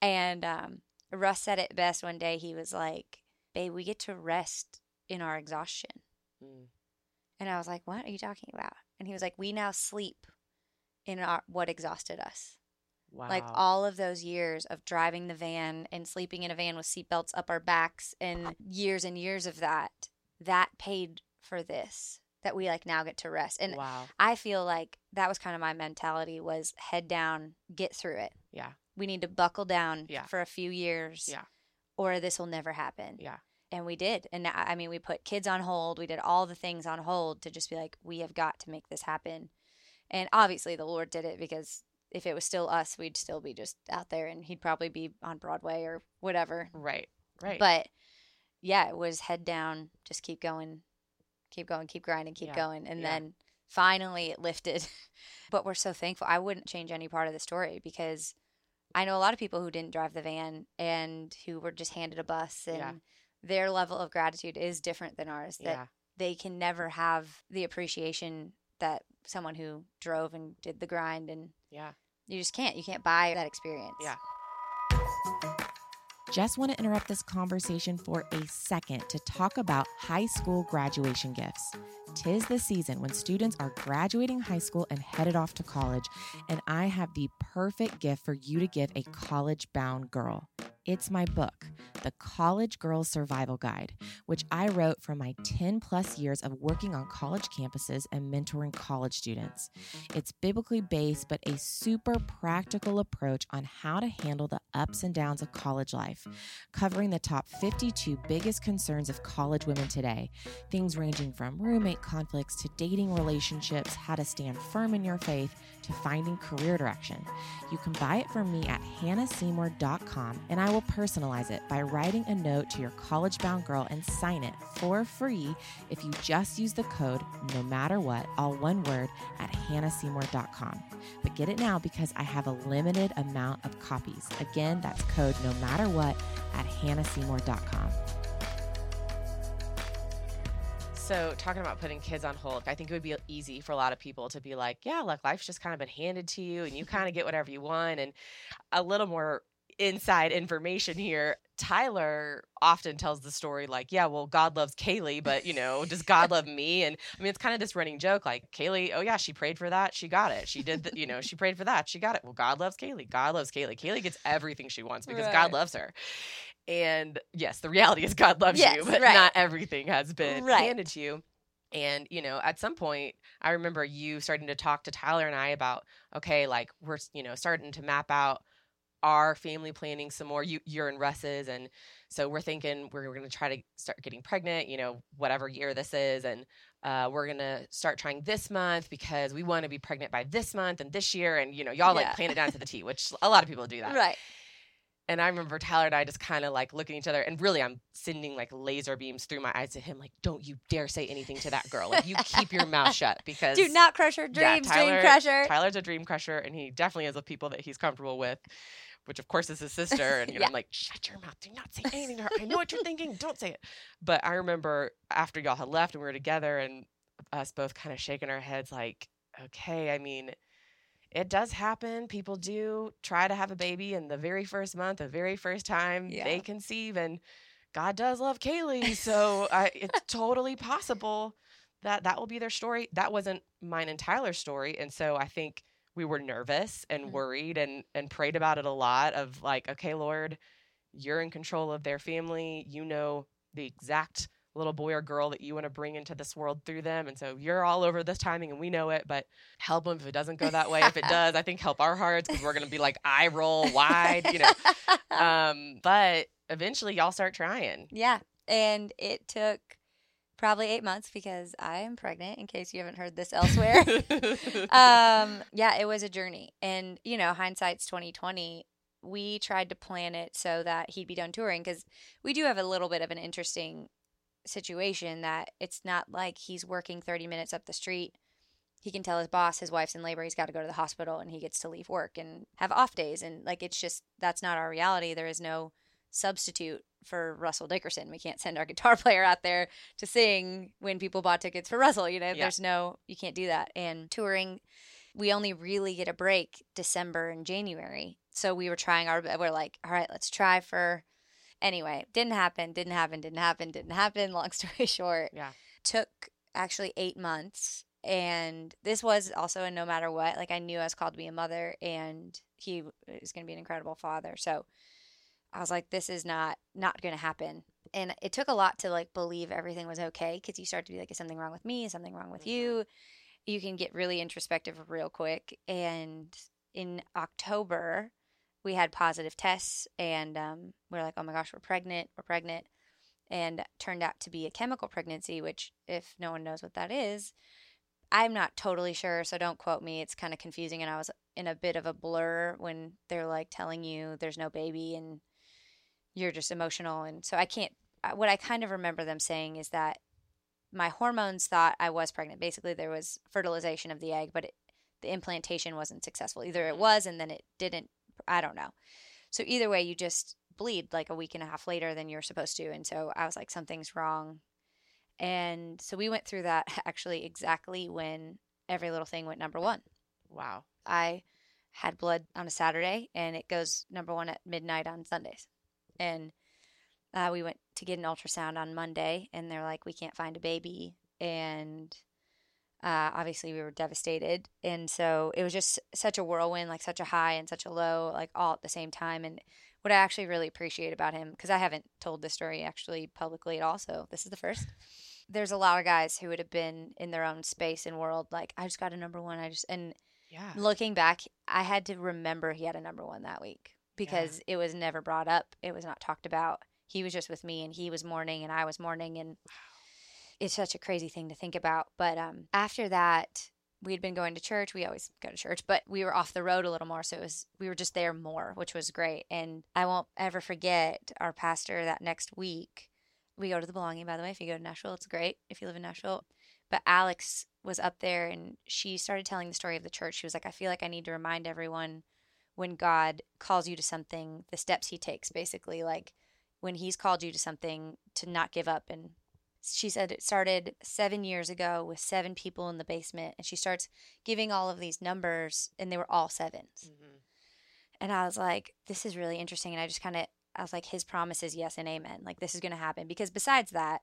and um, russ said it best one day he was like babe we get to rest in our exhaustion Mm. and i was like what are you talking about and he was like we now sleep in our what exhausted us Wow. like all of those years of driving the van and sleeping in a van with seatbelts up our backs and years and years of that that paid for this that we like now get to rest and wow. I feel like that was kind of my mentality was head down, get through it. Yeah. We need to buckle down Yeah. for a few years. Yeah. Or this will never happen. Yeah. And we did. And I I mean, we put kids on hold. We did all the things on hold to just be like, we have got to make this happen. And obviously the Lord did it because if it was still us, we'd still be just out there and he'd probably be on Broadway or whatever. Right. Right. But yeah, it was head down, just keep going, keep going, keep grinding, keep Yeah, going. And yeah. then finally it lifted. but we're so thankful. I wouldn't change any part of the story because I know a lot of people who didn't drive the van and who were just handed a bus and Yeah. their level of gratitude is different than ours. That they can never have the appreciation that someone who drove and did the grind and Yeah. you just can't. You can't buy that experience. Yeah. Just want to interrupt this conversation for a second to talk about high school graduation gifts. Tis the season when students are graduating high school and headed off to college, and I have the perfect gift for you to give a college bound girl. It's my book, The College Girls Survival Guide, which I wrote from my 10 plus years of working on college campuses and mentoring college students. It's biblically based, but a super practical approach on how to handle the ups and downs of college life, covering the top 52 biggest concerns of college women today. Things ranging from roommate conflicts to dating relationships, how to stand firm in your faith, to finding career direction. You can buy it from me at hannahseymour.com, and I will personalize it by writing a note to your college bound girl and sign it for free if you just use the code no matter what, all one word, at hannahseymour.com. But get it now because I have a limited amount of copies. Again, that's code no matter what at hannahseymour.com. So, talking about putting kids on hold, I think it would be easy for a lot of people to be like, yeah, look, life's just kind of been handed to you and you kind of get whatever you want. And a little more inside information here. Tyler often tells the story like, yeah, well, God loves Kailey, but you know, does God love me? And I mean, it's kind of this running joke like, Kailey, oh yeah, she prayed for that. She got it. She did, the, you know, she prayed for that. She got it. Well, God loves Kailey. God loves Kailey. Kailey gets everything she wants because Right. God loves her. And yes, the reality is God loves you, but right. not everything has been Right. handed to you. And, you know, at some point, I remember you starting to talk to Tyler and I about, okay, like we're, you know, starting to map out our family planning some more. You, you're in Russ's. And so we're thinking we're going to try to start getting pregnant, you know, whatever year this is. And uh, we're going to start trying this month because we want to be pregnant by this month and this year. And, you know, y'all Yeah. like plan it down to the T, which a lot of people do that. Right. And I remember Tyler and I just kind of like looking at each other, and really, I'm sending like laser beams through my eyes to him, like, "Don't you dare say anything to that girl! Like, you keep your mouth shut because Do not crush her Yeah, dreams, Tyler- dream crusher. Tyler's a dream crusher, and he definitely is with people that he's comfortable with, which of course is his sister. And you know, Yeah. I'm like, shut your mouth, do not say anything to her. I know what you're thinking, don't say it. But I remember after y'all had left and we were together, and us both kind of shaking our heads, like, okay, I mean. It does happen. People do try to have a baby in the very first month, the very first time Yeah. they conceive, and God does love Kailey, so I, it's totally possible that that will be their story. That wasn't mine and Tyler's story, and so I think we were nervous and Mhm. worried and and prayed about it a lot. Of like, okay, Lord, you're in control of their family. You know the exact little boy or girl that you want to bring into this world through them, and so you're all over this timing, and we know it. But help them if it doesn't go that way. if it does, I think help our hearts because we're gonna be like eye roll wide, you know. Um, but eventually, y'all start trying. yeah. And it took probably eight months because I am pregnant, in case you haven't heard this elsewhere. um, yeah, it was a journey. And, you know, hindsight's 2020. We tried to plan it so that he'd be done touring because we do have a little bit of an interesting situation that it's not like he's working 30 minutes up the street. He can tell his boss his wife's in labor, he's got to go to the hospital and he gets to leave work and have off days. And like, it's just, that's not our reality. There is no substitute for Russell Dickerson. We can't send our guitar player out there to sing when people bought tickets for Russell. You know, Yeah. there's no, you can't do that. And touring, we only really get a break December and January. So we were trying our, we're like, all right, let's try for, anyway, didn't happen, didn't happen, didn't happen, didn't happen. Long story short, yeah. took actually eight months. And this was also a no matter what. Like I knew I was called to be a mother, and he is going to be an incredible father. So I was like, this is not not going to happen. And it took a lot to like believe everything was okay because you start to be like, is something wrong with me? Is something wrong with Mhm. you? You can get really introspective real quick. And in October, we had positive tests, and um, we are like, oh my gosh, we're pregnant, we're pregnant, and turned out to be a chemical pregnancy, which if no one knows what that is, I'm not totally sure, so don't quote me. It's kind of confusing, and I was in a bit of a blur when they're like telling you there's no baby and you're just emotional, and so I can't. What I kind of remember them saying is that my hormones thought I was pregnant. Basically, there was fertilization of the egg, but it, the implantation wasn't successful. Either it Mhm. was, and then it didn't. I don't know. So either way, you just bleed like a week and a half later than you're supposed to, and so I was like, something's wrong. And so we went through that actually exactly when every little thing went number one. Wow. I had blood on a Saturday and it goes number one at midnight on Sundays. And uh, we went to get an ultrasound on Monday and they're like, we can't find a baby. And uh, obviously we were devastated. And so it was just such a whirlwind, like such a high and such a low, like all at the same time. And what I actually really appreciate about him, because I haven't told this story actually publicly at all, so this is the first. There's a lot of guys who would have been in their own space and world, like I just got a number one. I just and Yeah. looking back, I had to remember he had a number one that week because it was never brought up. It was not talked about. He was just with me and he was mourning and I was mourning and it's such a crazy thing to think about. But um, after that, we'd been going to church. We always go to church, but we were off the road a little more. So it was, we were just there more, which was great. And I won't ever forget our pastor that next week. We go to the belonging, by the way. If you go to Nashville, it's great if you live in Nashville. But Alex was up there and she started telling the story of the church. She was like, I feel like I need to remind everyone when God calls you to something, the steps he takes, basically, like when he's called you to something, to not give up. And she said it started seven years ago with seven people in the basement. And she starts giving all of these numbers, and they were all sevens. Mhm. And I was like, this is really interesting. And I just kind of, I was like, his promise is yes and amen. Like, this is going to happen. Because besides that,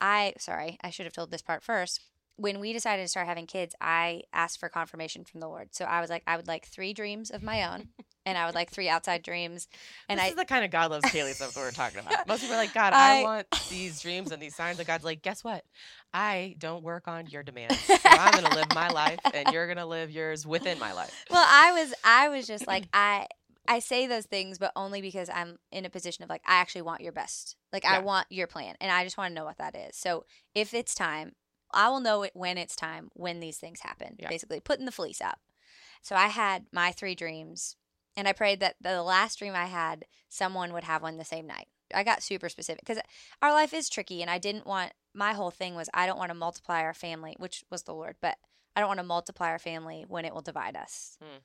I, sorry, I should have told this part first. When we decided to start having kids, I asked for confirmation from the Lord. So I was like, I would like three dreams of my own, and I would like three outside dreams. And this I, is the kind of God loves Kailey stuff that we're talking about. Most people are like, God, I, I- want these dreams and these signs. And God's like, guess what? I don't work on your demands. So I'm going to live my life and you're going to live yours within my life. well, I was, I was just like, I, I say those things, but only because I'm in a position of like, I actually want your best. Like, I want your plan, and I just want to know what that is. So if it's time, I will know it when it's time when these things happen. Yeah. Basically, putting the fleece up. So I had my three dreams, And I prayed that the last dream I had, someone would have one the same night. I got super specific because our life is tricky, and I didn't want my whole thing was I don't want to multiply our family, which was the Lord, but I don't want to multiply our family when it will divide us. Hmm.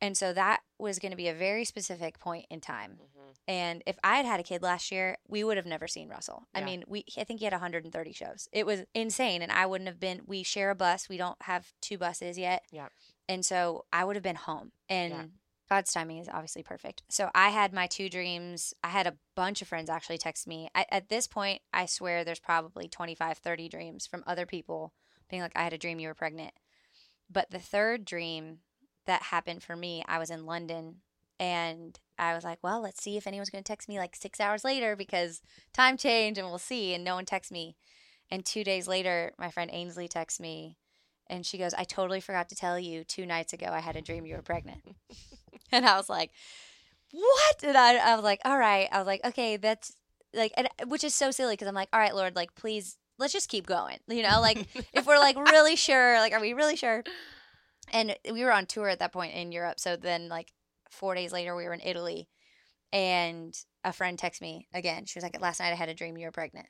And so that was going to be a very specific point in time. Mhm. And if I had had a kid last year, we would have never seen Russell. I mean, we I think he had 130 shows. It was insane, and I wouldn't have been. We share a bus. We don't have two buses yet. Yeah. And so I would have been home. And Yeah. God's timing is obviously perfect. So I had my two dreams. I had a bunch of friends actually text me. I, at this point, I swear there's probably 25, 30 dreams from other people being like, I had a dream you were pregnant. But the third dream that happened for me, I was in London and I was like, well, let's see if anyone's going to text me like six hours later because time change and we'll see. And no one texts me. And two days later, my friend Ainsley texts me and she goes, I totally forgot to tell you two nights ago I had a dream you were pregnant. and I was like, what? And I, I was like, all right. I was like, okay, that's like, and, uh, which is so silly because I'm like, all right, Lord, like, please, let's just keep going. You know, like, if we're like really sure, like, are we really sure? And we were on tour at that point in Europe. So then, like, four days later, we were in Italy. And a friend texted me again. She was like, last night I had a dream you were pregnant.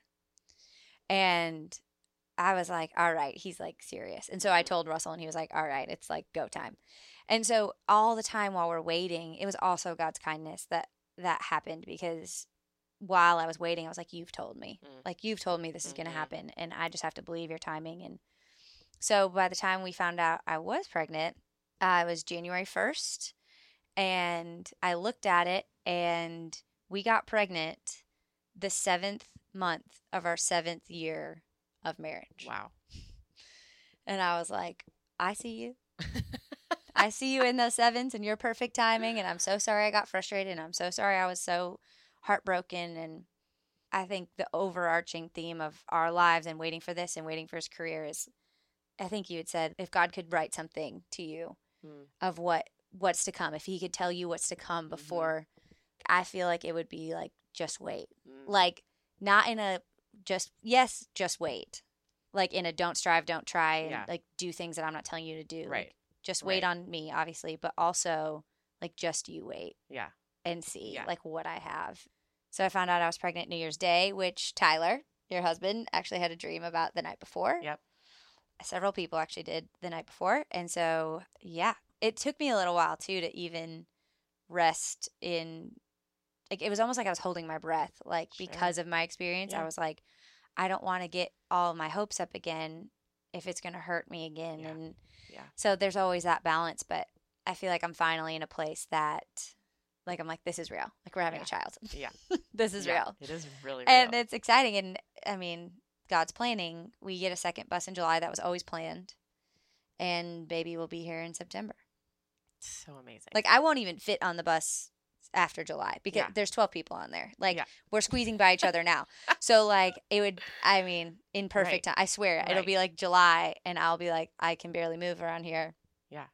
And I was like, all right, he's like serious. And so I told Russell, and he was like, all right, it's like go time. And so all the time while we're waiting, it was also God's kindness that that happened because while I was waiting, I was like, you've told me, Mm. like you've told me this is going Mhm. to happen, and I just have to believe your timing. And so by the time we found out I was pregnant, uh, it was January first, and I looked at it, and we got pregnant the seventh month of our seventh year of marriage. Wow. And I was like, I see you. I see you in those sevens and your perfect timing. And I'm so sorry I got frustrated. And I'm so sorry I was so heartbroken. And I think the overarching theme of our lives and waiting for this and waiting for his career is I think you had said if God could write something to you Mm. of what what's to come, if he could tell you what's to come before, I feel like it would be like, just wait Mm. like not in a just yes just wait like in a don't strive don't try and Yeah. like do things that i'm not telling you to do Like, Right. just wait Right. on me obviously but also like just you wait Yeah. and see Yeah. like what i have so i found out i was pregnant new year's day which tyler your husband actually had a dream about the night before Yep. Several people actually did the night before and so yeah it took me a little while too to even rest in like it was almost like I was holding my breath like Sure. because of my experience I was like I don't want to get all my hopes up again if it's going to hurt me again Yeah. and Yeah. so there's always that balance but I feel like I'm finally in a place that like I'm like this is real like we're having Yeah. a child Yeah. this is Yeah. real It is really real. and it's exciting and I mean God's planning we get a second bus in July that was always planned and baby will be here in September so amazing. like I won't even fit on the bus after July because Yeah. there's 12 people on there. Like Yeah. we're squeezing by each other now. So like it would I mean in perfect Right. time. I swear it'll be like July and I'll be like I can barely move around here. Yeah.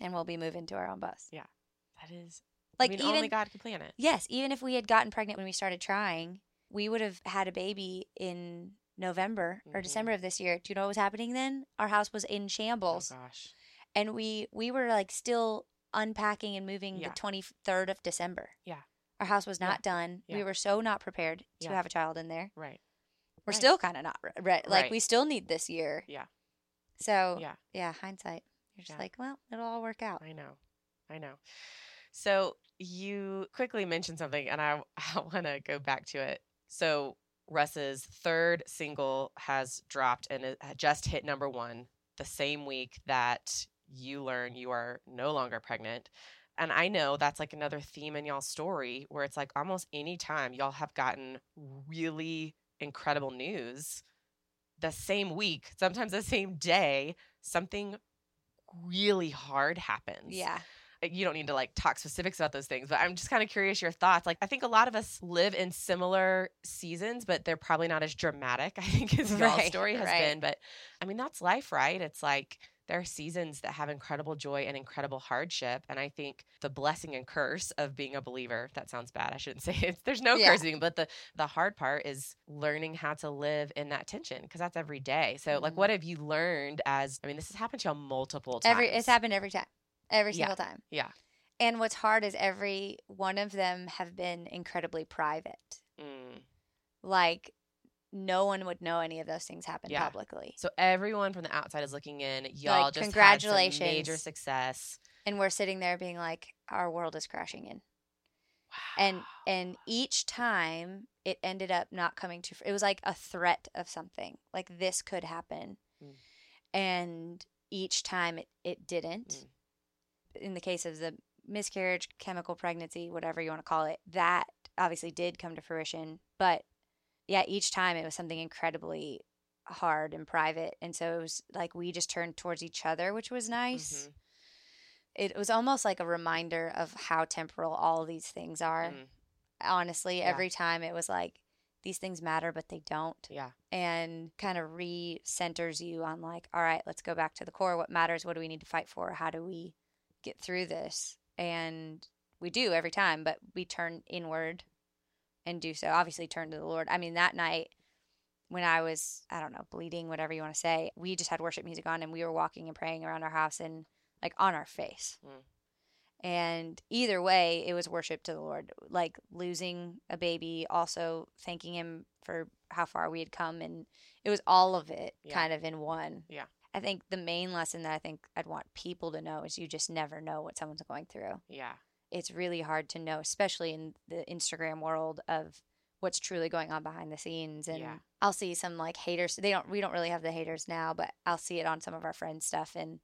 And we'll be moving to our own bus. Yeah. That is Like I mean, even only God can plan it. yes, even if we had gotten pregnant when we started trying, we would have had a baby in November or Mhm. December of this year. Do you know what was happening then? Our house was in Oh shambles gosh. and we we were like still unpacking and moving Yeah. the 23rd of December. Yeah. Our house was Yeah. not done. Yeah. We were so not prepared to Yeah. have a child in there. Right. We're Right. still kind of not re- re- like Right. we still need this year. Yeah. So, Yeah. yeah, hindsight. You're just Yeah. like, well, it'll all work out. I know. I know. So you quickly mentioned something, and I, I want to go back to it. So Russ's third single has dropped and it just hit number one the same week that you learn you are no longer pregnant. And I know that's like another theme in y'all's story where it's like almost any time y'all have gotten really incredible news the same week, sometimes the same day, something really hard happens. Yeah. You don't need to like talk specifics about those things, but I'm just kind of curious your thoughts. Like, I think a lot of us live in similar seasons, but they're probably not as dramatic, I think, as y'all's Right, story has right. been. But I mean, that's life, right? It's like there are seasons that have incredible joy and incredible hardship. And I think the blessing and curse of being a believer, that sounds bad. I shouldn't say it. There's no Yeah. cursing, but the, the hard part is learning how to live in that tension because that's every day. So, like, Mhm. what have you learned as, I mean, this has happened to you multiple times. Every it's happened every time. Every Yeah. single time. Yeah. And what's hard is every one of them have been incredibly private. Mm. Like no one would know any of those things happen Yeah. publicly. So everyone from the outside is looking in. Y'all just congratulations. major success. And we're sitting there being like, our world is crashing in. Wow. And and each time it ended up not coming to it was like a threat of something. Like this could happen. Mm. And each time it, it didn't. Mm. In the case of the miscarriage, chemical pregnancy, whatever you want to call it, that obviously did come to fruition. But yeah, each time it was something incredibly hard and private. And so it was like we just turned towards each other, which was nice. Mhm. It was almost like a reminder of how temporal all these things are. Mm. Honestly, Yeah. every time it was like, these things matter, but they don't. Yeah. And kind of re centers you on, like, all right, let's go back to the core. What matters? What do we need to fight for? How do we get through this? And we do every time, but we turn inward and do so. Obviously, turn to the Lord. I mean, that night when I was, I don't know, bleeding, whatever you want to say, we just had worship music on and we were walking and praying around our house and like on our face. Mm. And either way, it was worship to the Lord. Like losing a baby, also thanking Him for how far we had come. And it was all of it Yeah. kind of in one. Yeah. I think the main lesson that I think I'd want people to know is you just never know what someone's going through. Yeah. It's really hard to know, especially in the Instagram world of what's truly going on behind the scenes. And Yeah. I'll see some like haters. They don't, we don't really have the haters now, but I'll see it on some of our friends' stuff. And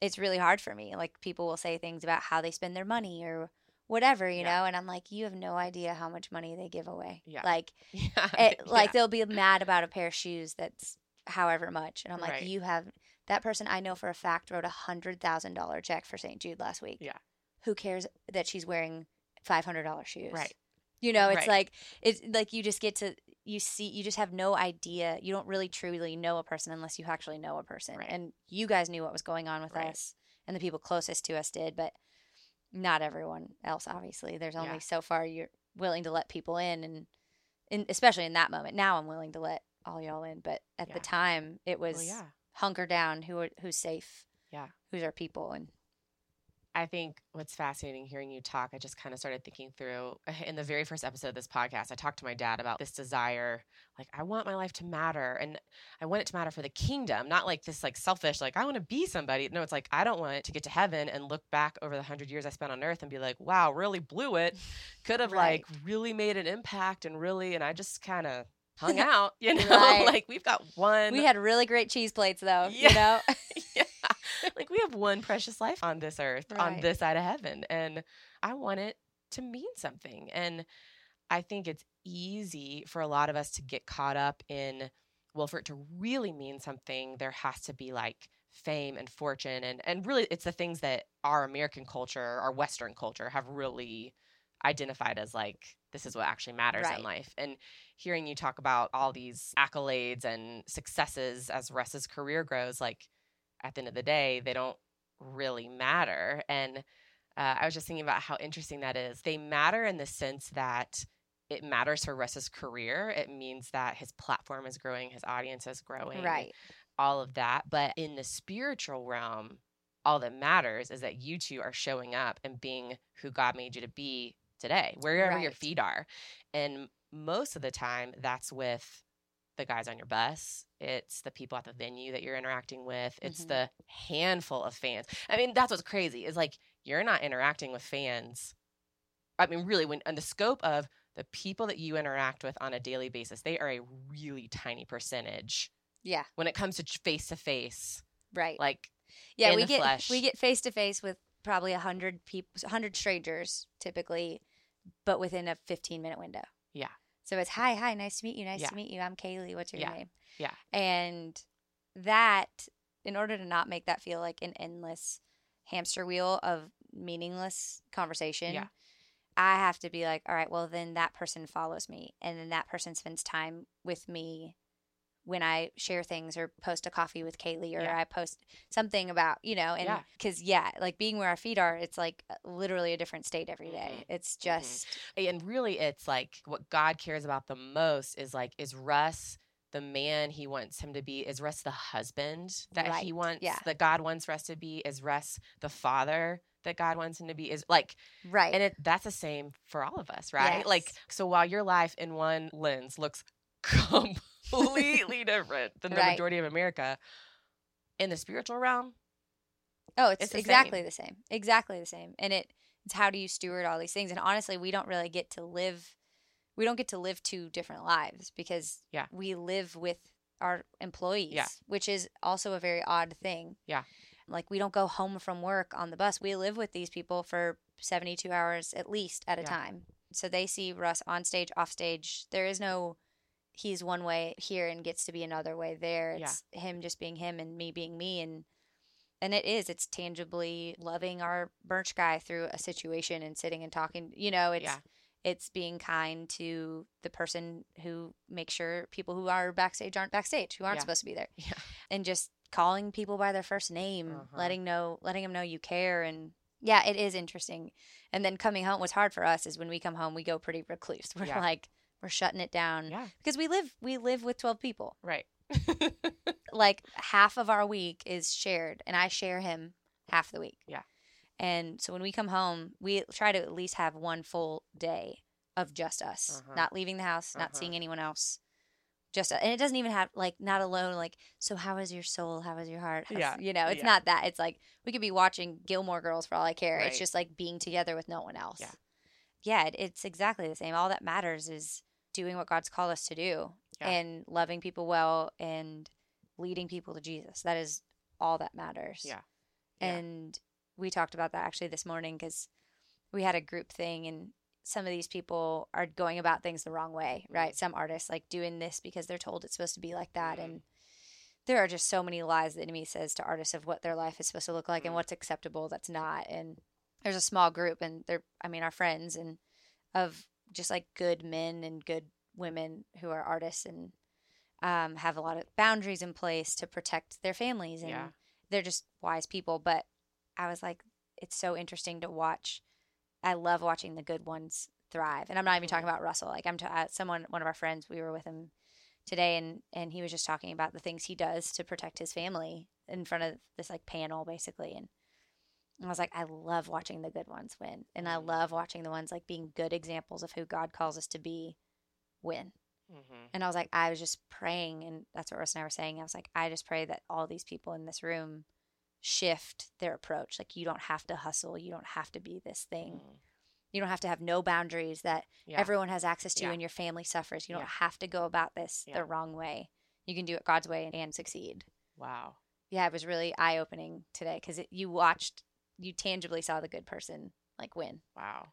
it's really hard for me. Like people will say things about how they spend their money or whatever, you Yeah. know, and I'm like, you have no idea how much money they give away. Yeah. Like, eh, Yeah. it, like yeah. they'll be mad about a pair of shoes that's however much, and I'm like, Right. you have that person I know for a fact wrote a hundred thousand dollar check for St. Jude last week. Yeah. Who cares that she's wearing five hundred dollar shoes? Right. You know, it's Right. like it's like you just get to you see you just have no idea. You don't really truly know a person unless you actually know a person. Right. And you guys knew what was going on with us, and the people closest to us did, but not everyone else. Obviously, there's only Yeah. so far you're willing to let people in, and in, especially in that moment. Now I'm willing to let all y'all in, but at Yeah. the time it was Well, yeah. hunker down. Who are, who's safe? Yeah. Who's our people? And I think what's fascinating hearing you talk, I just kind of started thinking through in the very first episode of this podcast. I talked to my dad about this desire, like I want my life to matter, and I want it to matter for the kingdom, not like this like selfish, like I want to be somebody. No, it's like I don't want it to get to heaven and look back over the hundred years I spent on earth and be like, wow, really blew it. Could have Right. like really made an impact and really, and I just kind of hung out, you know, Right. like we've got one. we had really great cheese plates, though. Yeah. You know, yeah. Like we have one precious life on this earth, on this side of heaven. And I want it to mean something. And I think it's easy for a lot of us to get caught up in, well, for it to really mean something, there has to be like fame and fortune. And, and really, it's the things that our American culture, our Western culture, have really identified as like, this is what actually matters Right. in life. And hearing you talk about all these accolades and successes as Russ's career grows, like, at the end of the day, they don't really matter. And uh, I was just thinking about how interesting that is. They matter in the sense that it matters for Russ's career. It means that his platform is growing, his audience is growing, right? all of that. But in the spiritual realm, all that matters is that you two are showing up and being who God made you to be today, wherever your feet are. And most of the time, that's with the guys on your bus. It's the people at the venue that you're interacting with. It's Mhm. the handful of fans. I mean, that's what's crazy is like you're not interacting with fans. I mean, really, when on the scope of the people that you interact with on a daily basis, they are a really tiny percentage Yeah, when it comes to face to face. right. Like, yeah, we get flesh. we get face to face with probably a hundred people, hundred strangers typically, but within a fifteen minute window. Yeah. So it's hi, hi, nice to meet you, nice Yeah. to meet you. I'm Kailey. What's your Yeah. name? Yeah. And that, in order to not make that feel like an endless hamster wheel of meaningless conversation, Yeah. I have to be like, all right, well, then that person follows me. And then that person spends time with me when I share things or post a coffee with Kailey or Yeah. I post something about, you know, and because, yeah. like being where our feet are, it's like literally a different state every day. Mhm. It's just, and really, it's like what God cares about the most is like, is Russ the man he wants him to be? Is Russ the husband that he wants, Yeah. that God wants Russ to be? Is Russ the father that God wants him to be is like right. and it that's the same for all of us, right? Like so while your life in one lens looks completely different than the Right. majority of America in the spiritual realm, Oh, it's, It's the exactly the same. Exactly the same. And it it's how do you steward all these things? And honestly, we don't really get to live we don't get to live two different lives because Yeah. we live with our employees, Yeah. which is also a very odd thing. Yeah. Like we don't go home from work on the bus. We live with these people for 72 hours at least at a Yeah. time. So they see Russ on stage, off stage. There is no he's one way here and gets to be another way there. Yeah. It's him just being him and me being me and and it is it's tangibly loving our birch guy through a situation and sitting and talking you know it's Yeah. it's being kind to the person who makes sure people who are backstage aren't backstage who aren't Yeah. supposed to be there Yeah. and just calling people by their first name Uh-huh. letting know letting them know you care and yeah it is interesting and then coming home what's hard for us is when we come home we go pretty recluse we're Yeah. like we're shutting it down Yeah. because we live we live with 12 people Right. like half of our week is shared and I share him half the week. Yeah. And so when we come home, we try to at least have one full day of just us, Uh-huh. not leaving the house, not Uh-huh. seeing anyone else. Just and it doesn't even have like not alone like so how is your soul how is your heart How's- Yeah, you know it's yeah. not that it's like we could be watching Gilmore Girls for all I care Right. it's just like being together with no one else Yeah. yeah it, it's exactly the same all that matters is doing what God's called us to do Yeah. and loving people well and leading people to Jesus. That is all that matters. Yeah. Yeah. And we talked about that actually this morning because we had a group thing and some of these people are going about things the wrong way, right? Some artists like doing this because they're told it's supposed to be like that. Mhm. And there are just so many lies the enemy says to artists of what their life is supposed to look like and Mhm. what's acceptable, that's not. And there's a small group and they're, I mean, our friends and of just like good men and good women who are artists and um, have a lot of boundaries in place to protect their families and Yeah. they're just wise people. But i was like it's so interesting to watch. I love watching the good ones thrive. And i'm not even talking Mhm. about russell. Like i'm t- uh, someone one of our friends we were with him today and and he was just talking about the things he does to protect his family in front of this like panel basically. And I was like, I love watching the good ones win. And I Mhm. love watching the ones like being good examples of who God calls us to be win. Mm-hmm. And I was like, I was just praying, and that's what Russ and I were saying. I was like, I just pray that all these people in this room shift their approach. Like, you don't have to hustle. You don't have to be this thing. You don't have to have no boundaries that Mm-hmm. Yeah. everyone has access to Yeah. and your family suffers. You don't have to go about this the wrong way. You can do it God's way and succeed. wow. Yeah, it was really eye opening today because you watched, you tangibly saw the good person like win. Wow.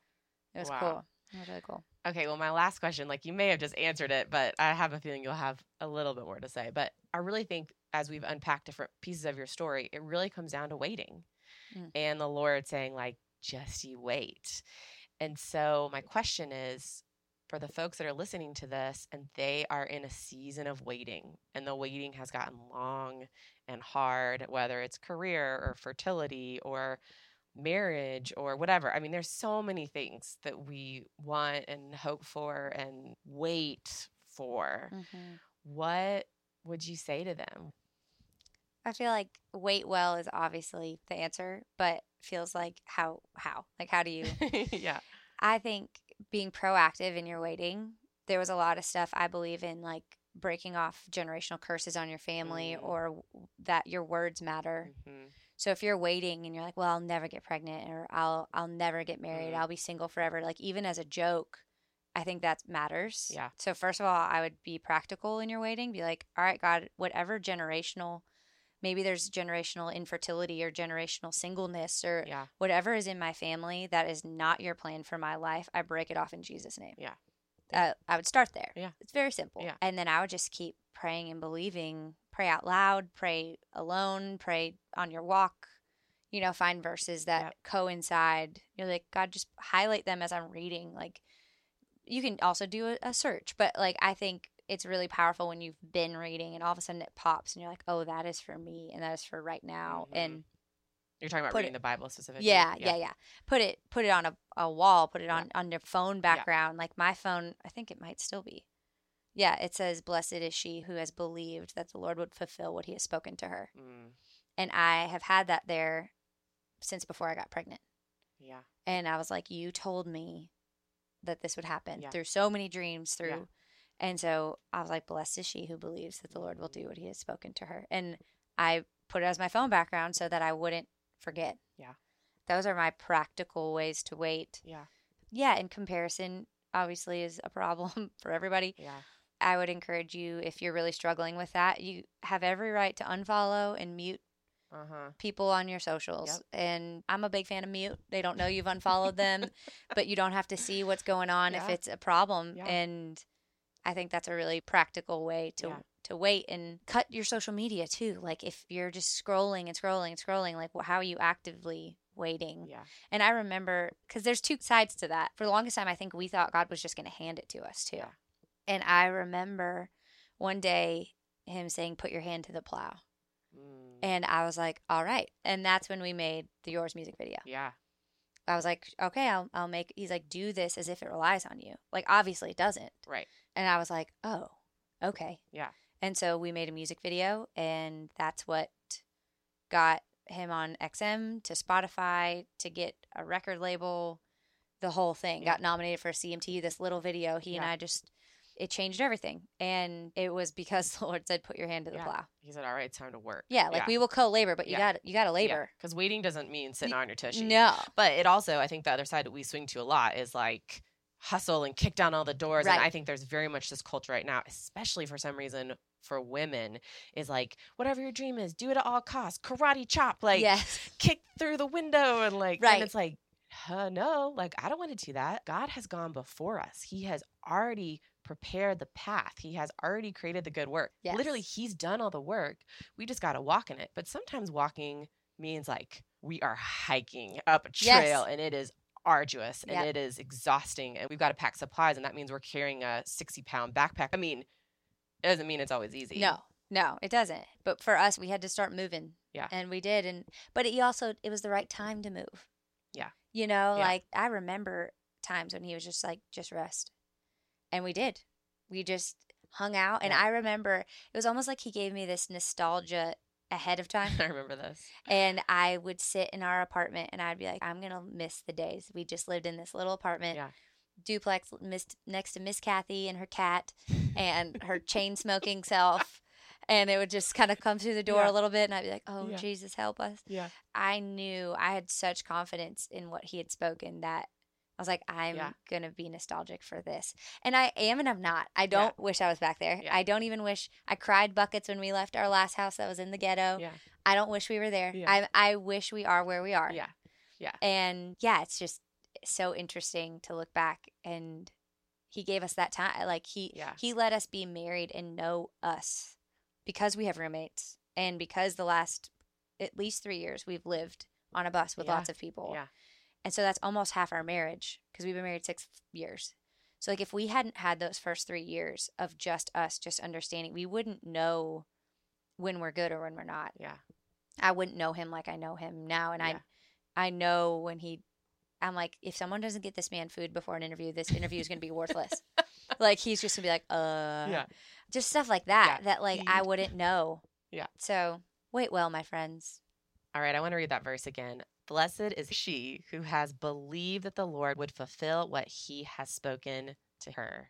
It was Wow. cool. It was really cool. Okay, well, my last question, like you may have just answered it, but I have a feeling you'll have a little bit more to say. But I really think as we've unpacked different pieces of your story, it really comes down to waiting Mm. and the Lord saying, like, just you wait. And so, my question is for the folks that are listening to this and they are in a season of waiting, and the waiting has gotten long and hard, whether it's career or fertility or marriage or whatever. I mean, there's so many things that we want and hope for and wait for. Mm-hmm. What would you say to them? I feel like wait well is obviously the answer, but feels like how how like how do you? yeah. I think being proactive in your waiting. There was a lot of stuff I believe in, like breaking off generational curses on your family, Mm. or that your words matter. Mhm. So if you're waiting and you're like, "Well, I'll never get pregnant," or "I'll I'll never get married," Mhm. "I'll be single forever," like even as a joke, I think that matters. Yeah. So first of all, I would be practical in your waiting. Be like, "All right, God, whatever generational." Maybe there's generational infertility or generational singleness or Yeah. whatever is in my family that is not your plan for my life, I break it off in Jesus' name. Yeah. Uh, I would start there. Yeah. It's very simple. Yeah. And then I would just keep praying and believing, pray out loud, pray alone, pray on your walk, you know, find verses that Yep. coincide. You're like, God, just highlight them as I'm reading. Like, you can also do a, a search, but like, I think it's really powerful when you've been reading and all of a sudden it pops and you're like, oh, that is for me and that is for right now. Mhm. And You're talking about reading it- the Bible specifically. yeah, yeah, yeah. Put it put it on a, a wall, put it on on your phone background. Like my phone, I think it might still be. Yeah, it says, Blessed is she who has believed that the Lord would fulfill what he has spoken to her. Mm, And I have had that there since before I got pregnant. Yeah. And I was like, You told me that this would happen Yeah. through so many dreams, through. Yeah. And so I was like, Blessed is she who believes that the Lord will do what he has spoken to her. And I put it as my phone background so that I wouldn't forget. Yeah. Those are my practical ways to wait. Yeah. Yeah. In comparison, obviously, is a problem for everybody. Yeah. I would encourage you, if you're really struggling with that, you have every right to unfollow and mute Uh huh. people on your socials. And I'm a big fan of mute. They don't know you've unfollowed them, but you don't have to see what's going on if it's a problem. Yeah. And I think that's a really practical way to Yeah. to wait and cut your social media too. Like if you're just scrolling and scrolling and scrolling, like how are you actively waiting? Yeah. And I remember because there's two sides to that. For the longest time, I think we thought God was just going to hand it to us too. Yeah. And I remember one day him saying, "Put your hand to the plow." Mm. And I was like, all right. And that's when we made the Yours music video. Yeah. I was like, okay, I'll, I'll make, he's like, do this as if it relies on you. Like, obviously it doesn't. Right. And I was like, oh, okay. Yeah. And so we made a music video, and that's what got him on XM to Spotify to get a record label, the whole thing. Yeah. Got nominated for a CMT, this little video. He and I just, it changed everything. And it was because the Lord said, put your hand to the Yeah. plow. He said, "All right, it's time to work." Yeah, like we will co-labor, but you Yeah. got you got to labor. Because waiting doesn't mean sitting on your tushy. No, But it also, I think the other side that we swing to a lot is like hustle and kick down all the doors. And I think there's very much this culture right now, especially for some reason for women, is like whatever your dream is, do it at all costs. Karate chop, like yes, kick through the window and like Right. and it's like uh, no like i don't want to do that god has gone before us he has already prepared the path he has already created the good work Yes. literally he's done all the work we just got to walk in it but sometimes walking means like we are hiking up a Yes. trail and it is arduous and Yep. it is exhausting and we've got to pack supplies and that means we're carrying a 60 pound backpack i mean it doesn't mean it's always easy no, no, it doesn't. But for us, we had to start moving. Yeah. and we did. And but he also it was the right time to move. Yeah. you know, Yeah. like I remember times when he was just like, just rest, and we did. We just hung out, and. I remember it was almost like he gave me this nostalgia ahead of time. i remember this And I would sit in our apartment and I'd be like, I'm going to miss the days. We just lived in this little apartment, Yeah. duplex missed, next to Miss Kathy and her cat and her chain smoking self. And it would just kind of come through the door Yeah. a little bit. And I'd be like, oh, Yeah. Jesus, help us. yeah I knew I had such confidence in what he had spoken that I was like, I'm Yeah. going to be nostalgic for this. And I am and I'm not. I don't wish I was back there. Yeah. I don't even wish I cried buckets when we left our last house that was in the ghetto. yeah I don't wish we were there. Yeah. I I wish we are where we are. yeah yeah. And yeah, it's just so interesting to look back and he gave us that time like he Yeah. he let us be married and know us because we have roommates and because the last at least 3 years we've lived on a bus with Yeah. lots of people. yeah And so that's almost half our marriage because we've been married 6 years. So like if we hadn't had those first 3 years of just us just understanding, we wouldn't know when we're good or when we're not. yeah I wouldn't know him like I know him now, and Yeah. I I know when he. I'm like, if someone doesn't get this man food before an interview, this interview is going to be worthless. like he's just gonna be like, uh, yeah just stuff like that Yeah. that like I wouldn't know. Yeah. So wait well, my friends. All right, I want to read that verse again. Blessed is she who has believed that the Lord would fulfill what he has spoken to her.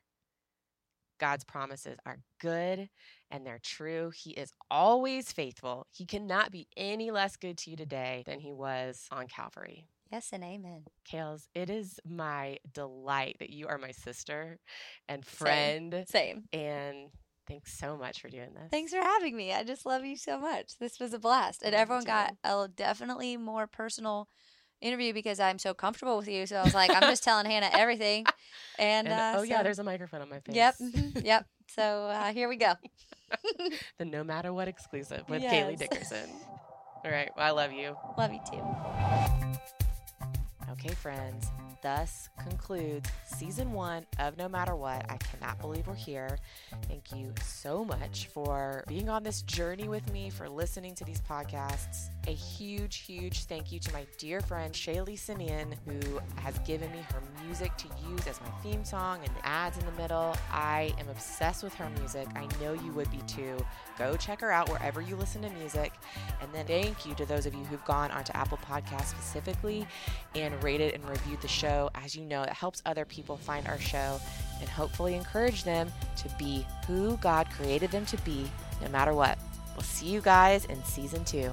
God's promises are good and they're true. He is always faithful. He cannot be any less good to you today than he was on Calvary. Yes and amen. Kales, it is my delight that you are my sister and friend. Same. And thanks so much for doing this. Thanks for having me. I just love you so much. This was a blast, and everyone got a definitely more personal interview because I'm so comfortable with you. So I was like, I'm just telling Hannah everything. And, And, uh, oh, yeah, there's a microphone on my face. Yep. mhm, Yep. So uh, here we go. the No Matter What exclusive with Kailey Dickerson. All right. Well, I love you. Love you too. Okay, friends. Thus concludes season one of No Matter What. I cannot believe we're here. Thank you so much for being on this journey with me, for listening to these podcasts. A huge, huge thank you to my dear friend Shaylee Simeon, who has given me her music to use as my theme song and the ads in the middle. I am obsessed with her music. I know you would be too. Go check her out wherever you listen to music. And then thank you to those of you who've gone onto Apple Podcasts specifically and rated and reviewed the show. As you know, it helps other people find our show and hopefully encourage them to be who God created them to be, no matter what. We'll see you guys in season two.